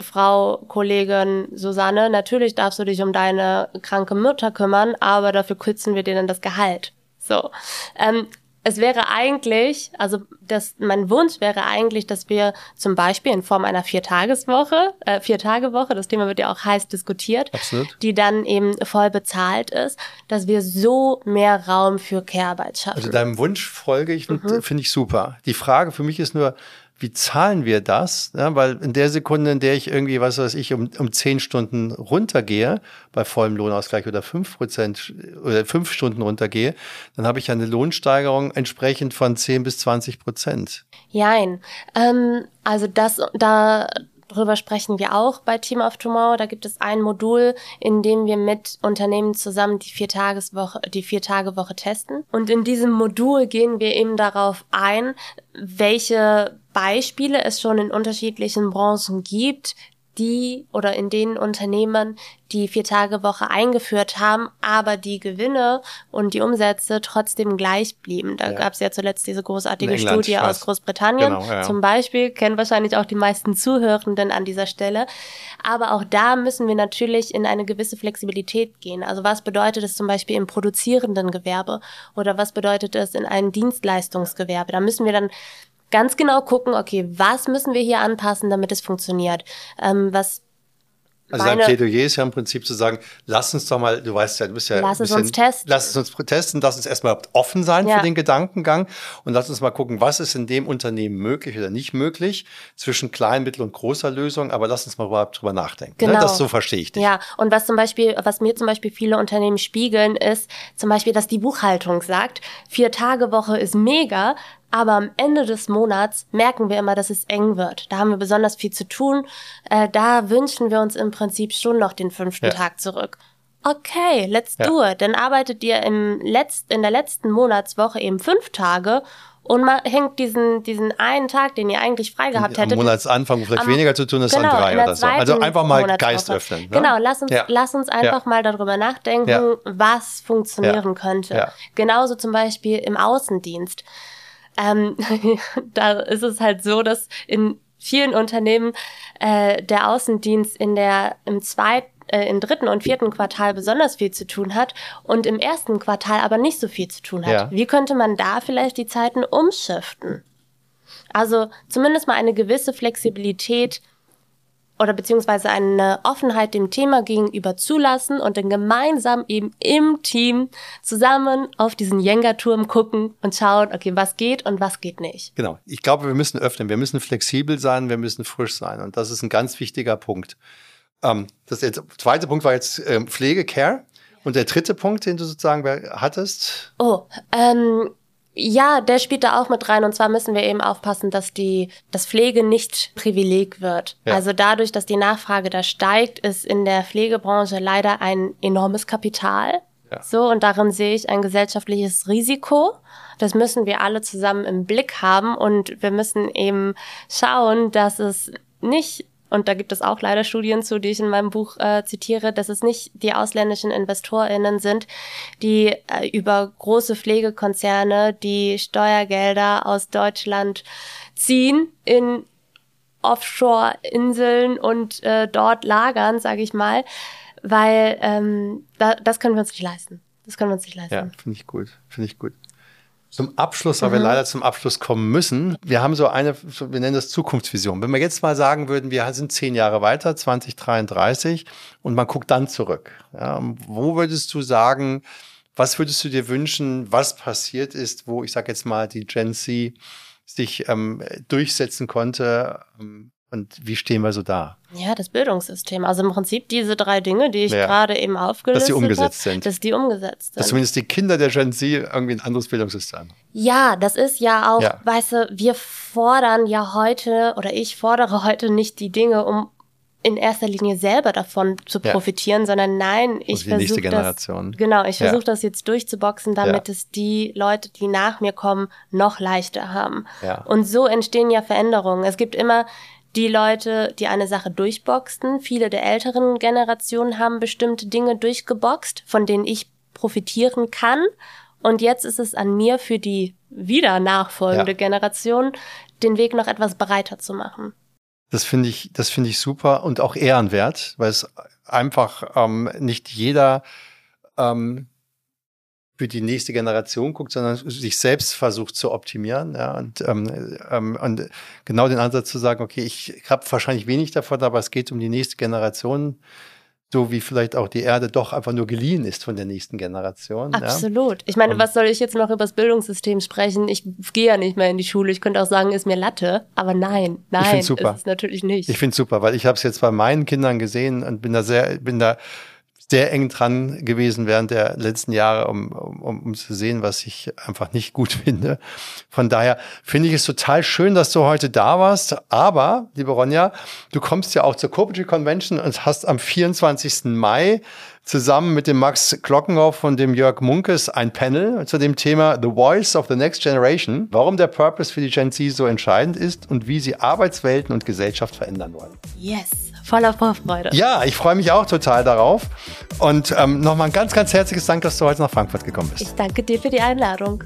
Frau Kollegin Susanne, natürlich darfst du dich um deine kranke Mutter kümmern, aber dafür kürzen wir dir dann das Gehalt. So. Ähm, es wäre eigentlich, also das, mein Wunsch wäre eigentlich, dass wir zum Beispiel in Form einer Viertageswoche, äh, Viertagewoche, das Thema wird ja auch heiß diskutiert, Absolut. die dann eben voll bezahlt ist, dass wir so mehr Raum für Care-Arbeit schaffen. Also deinem Wunsch folge ich und Mhm. finde ich super. Die Frage für mich ist nur, wie zahlen wir das? Ja, weil in der Sekunde, in der ich irgendwie, was weiß ich, um, um zehn Stunden runtergehe, bei vollem Lohnausgleich oder fünf Prozent oder fünf Stunden runtergehe, dann habe ich eine Lohnsteigerung entsprechend von zehn bis zwanzig Prozent. Jein. Ähm, also das, da darüber sprechen wir auch bei Team of Tomorrow. Da gibt es ein Modul, in dem wir mit Unternehmen zusammen die Viertageswoche, die Viertagewoche testen. Und in diesem Modul gehen wir eben darauf ein, welche Beispiele es schon in unterschiedlichen Branchen gibt, die oder in denen Unternehmen die Viertagewoche eingeführt haben, aber die Gewinne und die Umsätze trotzdem gleich blieben. Da Ja. gab es ja zuletzt diese großartige England, Studie aus. Großbritannien Genau, ja. zum Beispiel, kennen wahrscheinlich auch die meisten Zuhörenden an dieser Stelle. Aber auch da müssen wir natürlich in eine gewisse Flexibilität gehen. Also was bedeutet es zum Beispiel im produzierenden Gewerbe oder was bedeutet es in einem Dienstleistungsgewerbe? Da müssen wir dann ganz genau gucken, okay, was müssen wir hier anpassen, damit es funktioniert? Ähm, was Also dein Plädoyer ist ja im Prinzip zu sagen, lass uns doch mal, du weißt ja, du bist ja Lass es uns testen. Lass es uns testen, lass uns erstmal offen sein Ja. für den Gedankengang und lass uns mal gucken, was ist in dem Unternehmen möglich oder nicht möglich zwischen klein, mittel und großer Lösung, aber lass uns mal überhaupt drüber nachdenken. Ne? Genau. Das so verstehe ich dich. Ja, und was zum Beispiel, was mir zum Beispiel viele Unternehmen spiegeln, ist zum Beispiel, dass die Buchhaltung sagt, vier Tage Woche ist mega, aber am Ende des Monats merken wir immer, dass es eng wird. Da haben wir besonders viel zu tun. Äh, da wünschen wir uns im Prinzip schon noch den fünften Ja. Tag zurück. Okay, let's Ja. do it. Dann arbeitet ihr im letzt, in der letzten Monatswoche eben fünf Tage und man hängt diesen, diesen einen Tag, den ihr eigentlich frei gehabt Am hättet, Monatsanfang, wo vielleicht am- weniger zu tun ist, genau, an drei oder so. Also einfach mal Monatswoche. Geist öffnen. Ne? Genau, lass uns, Ja. lass uns einfach Ja. mal darüber nachdenken, Ja. was funktionieren könnte. Ja. Genauso zum Beispiel im Außendienst. Ähm, da ist es halt so, dass in vielen Unternehmen äh, der Außendienst in der im zweiten äh, im dritten und vierten Quartal besonders viel zu tun hat und im ersten Quartal aber nicht so viel zu tun hat. Ja. Wie könnte man da vielleicht die Zeiten umschiften? Also zumindest mal eine gewisse Flexibilität oder beziehungsweise eine Offenheit dem Thema gegenüber zulassen und dann gemeinsam eben im Team zusammen auf diesen Jenga-Turm gucken und schauen, okay, was geht und was geht nicht. Genau. Ich glaube, wir müssen öffnen. Wir müssen flexibel sein, wir müssen frisch sein. Und das ist ein ganz wichtiger Punkt. Ähm, das der zweite Punkt war jetzt ähm, Pflege, Care. Und der dritte Punkt, den du sozusagen hattest, Oh, ähm, ja, der spielt da auch mit rein. Und zwar müssen wir eben aufpassen, dass die, dass Pflege nicht Privileg wird. Ja. Also dadurch, dass die Nachfrage da steigt, ist in der Pflegebranche leider ein enormes Kapital. Ja. So, und darin sehe ich ein gesellschaftliches Risiko. Das müssen wir alle zusammen im Blick haben und wir müssen eben schauen, dass es nicht und da gibt es auch leider Studien zu, die ich in meinem Buch äh, zitiere, dass es nicht die ausländischen InvestorInnen sind, die äh, über große Pflegekonzerne die Steuergelder aus Deutschland ziehen in Offshore-Inseln und äh, dort lagern, sage ich mal, weil ähm, da, das können wir uns nicht leisten. Das können wir uns nicht leisten. Ja, finde ich gut. Finde ich gut. Zum Abschluss, weil wir leider zum Abschluss kommen müssen. Wir haben so eine, wir nennen das Zukunftsvision. Wenn wir jetzt mal sagen würden, wir sind zehn Jahre weiter, 2033, und man guckt dann zurück. Ja, wo würdest du sagen, was würdest du dir wünschen, was passiert ist, wo ich sage jetzt mal die Gen Z sich ähm, durchsetzen konnte, ähm, Und wie stehen wir so da? Ja, das Bildungssystem. Also im Prinzip diese drei Dinge, die ich ja. gerade eben aufgelistet habe. Dass die umgesetzt hab, sind. Dass die umgesetzt sind. Dass zumindest die Kinder der Gen Z irgendwie ein anderes Bildungssystem haben. Ja, das ist ja auch, ja. weißt du, wir fordern ja heute oder ich fordere heute nicht die Dinge, um in erster Linie selber davon zu profitieren, ja. sondern nein, ich versuche das genau, ich versuche ja. das jetzt durchzuboxen, damit ja. es die Leute, die nach mir kommen, noch leichter haben. Und so entstehen ja Veränderungen. Es gibt immer die Leute, die eine Sache durchboxten. Viele der älteren Generationen haben bestimmte Dinge durchgeboxt, von denen ich profitieren kann. Und jetzt ist es an mir für die wieder nachfolgende Generation, den Weg noch etwas breiter zu machen. Das finde ich, das finde ich super und auch ehrenwert, weil es einfach ähm, nicht jeder ähm, für die nächste Generation guckt, sondern sich selbst versucht zu optimieren. Ja, und, ähm, ähm, und genau den Ansatz zu sagen, okay, ich habe wahrscheinlich wenig davon, aber es geht um die nächste Generation so wie vielleicht auch die Erde doch einfach nur geliehen ist von der nächsten Generation. Absolut. Ja? Ich meine, was soll ich jetzt noch über das Bildungssystem sprechen? Ich gehe ja nicht mehr in die Schule. Ich könnte auch sagen, ist mir Latte. Aber nein, nein, ich super. ist es natürlich nicht. Ich finde es super, weil ich habe es jetzt bei meinen Kindern gesehen und bin da sehr, bin da sehr eng dran gewesen während der letzten Jahre, um, um, um zu sehen, was ich einfach nicht gut finde. Von daher finde ich es total schön, dass du heute da warst. Aber, liebe Ronja, du kommst ja auch zur Corporate Convention und hast am 24. Mai zusammen mit dem Max Glockenhoff und dem Jörg Munkes ein Panel zu dem Thema The Voice of the Next Generation, warum der Purpose für die Gen Z so entscheidend ist und wie sie Arbeitswelten und Gesellschaft verändern wollen. Yes voller Vorfreude. Ja, ich freue mich auch total darauf. Und ähm, nochmal ein ganz, ganz herzliches Dank, dass du heute nach Frankfurt gekommen bist. Ich danke dir für die Einladung.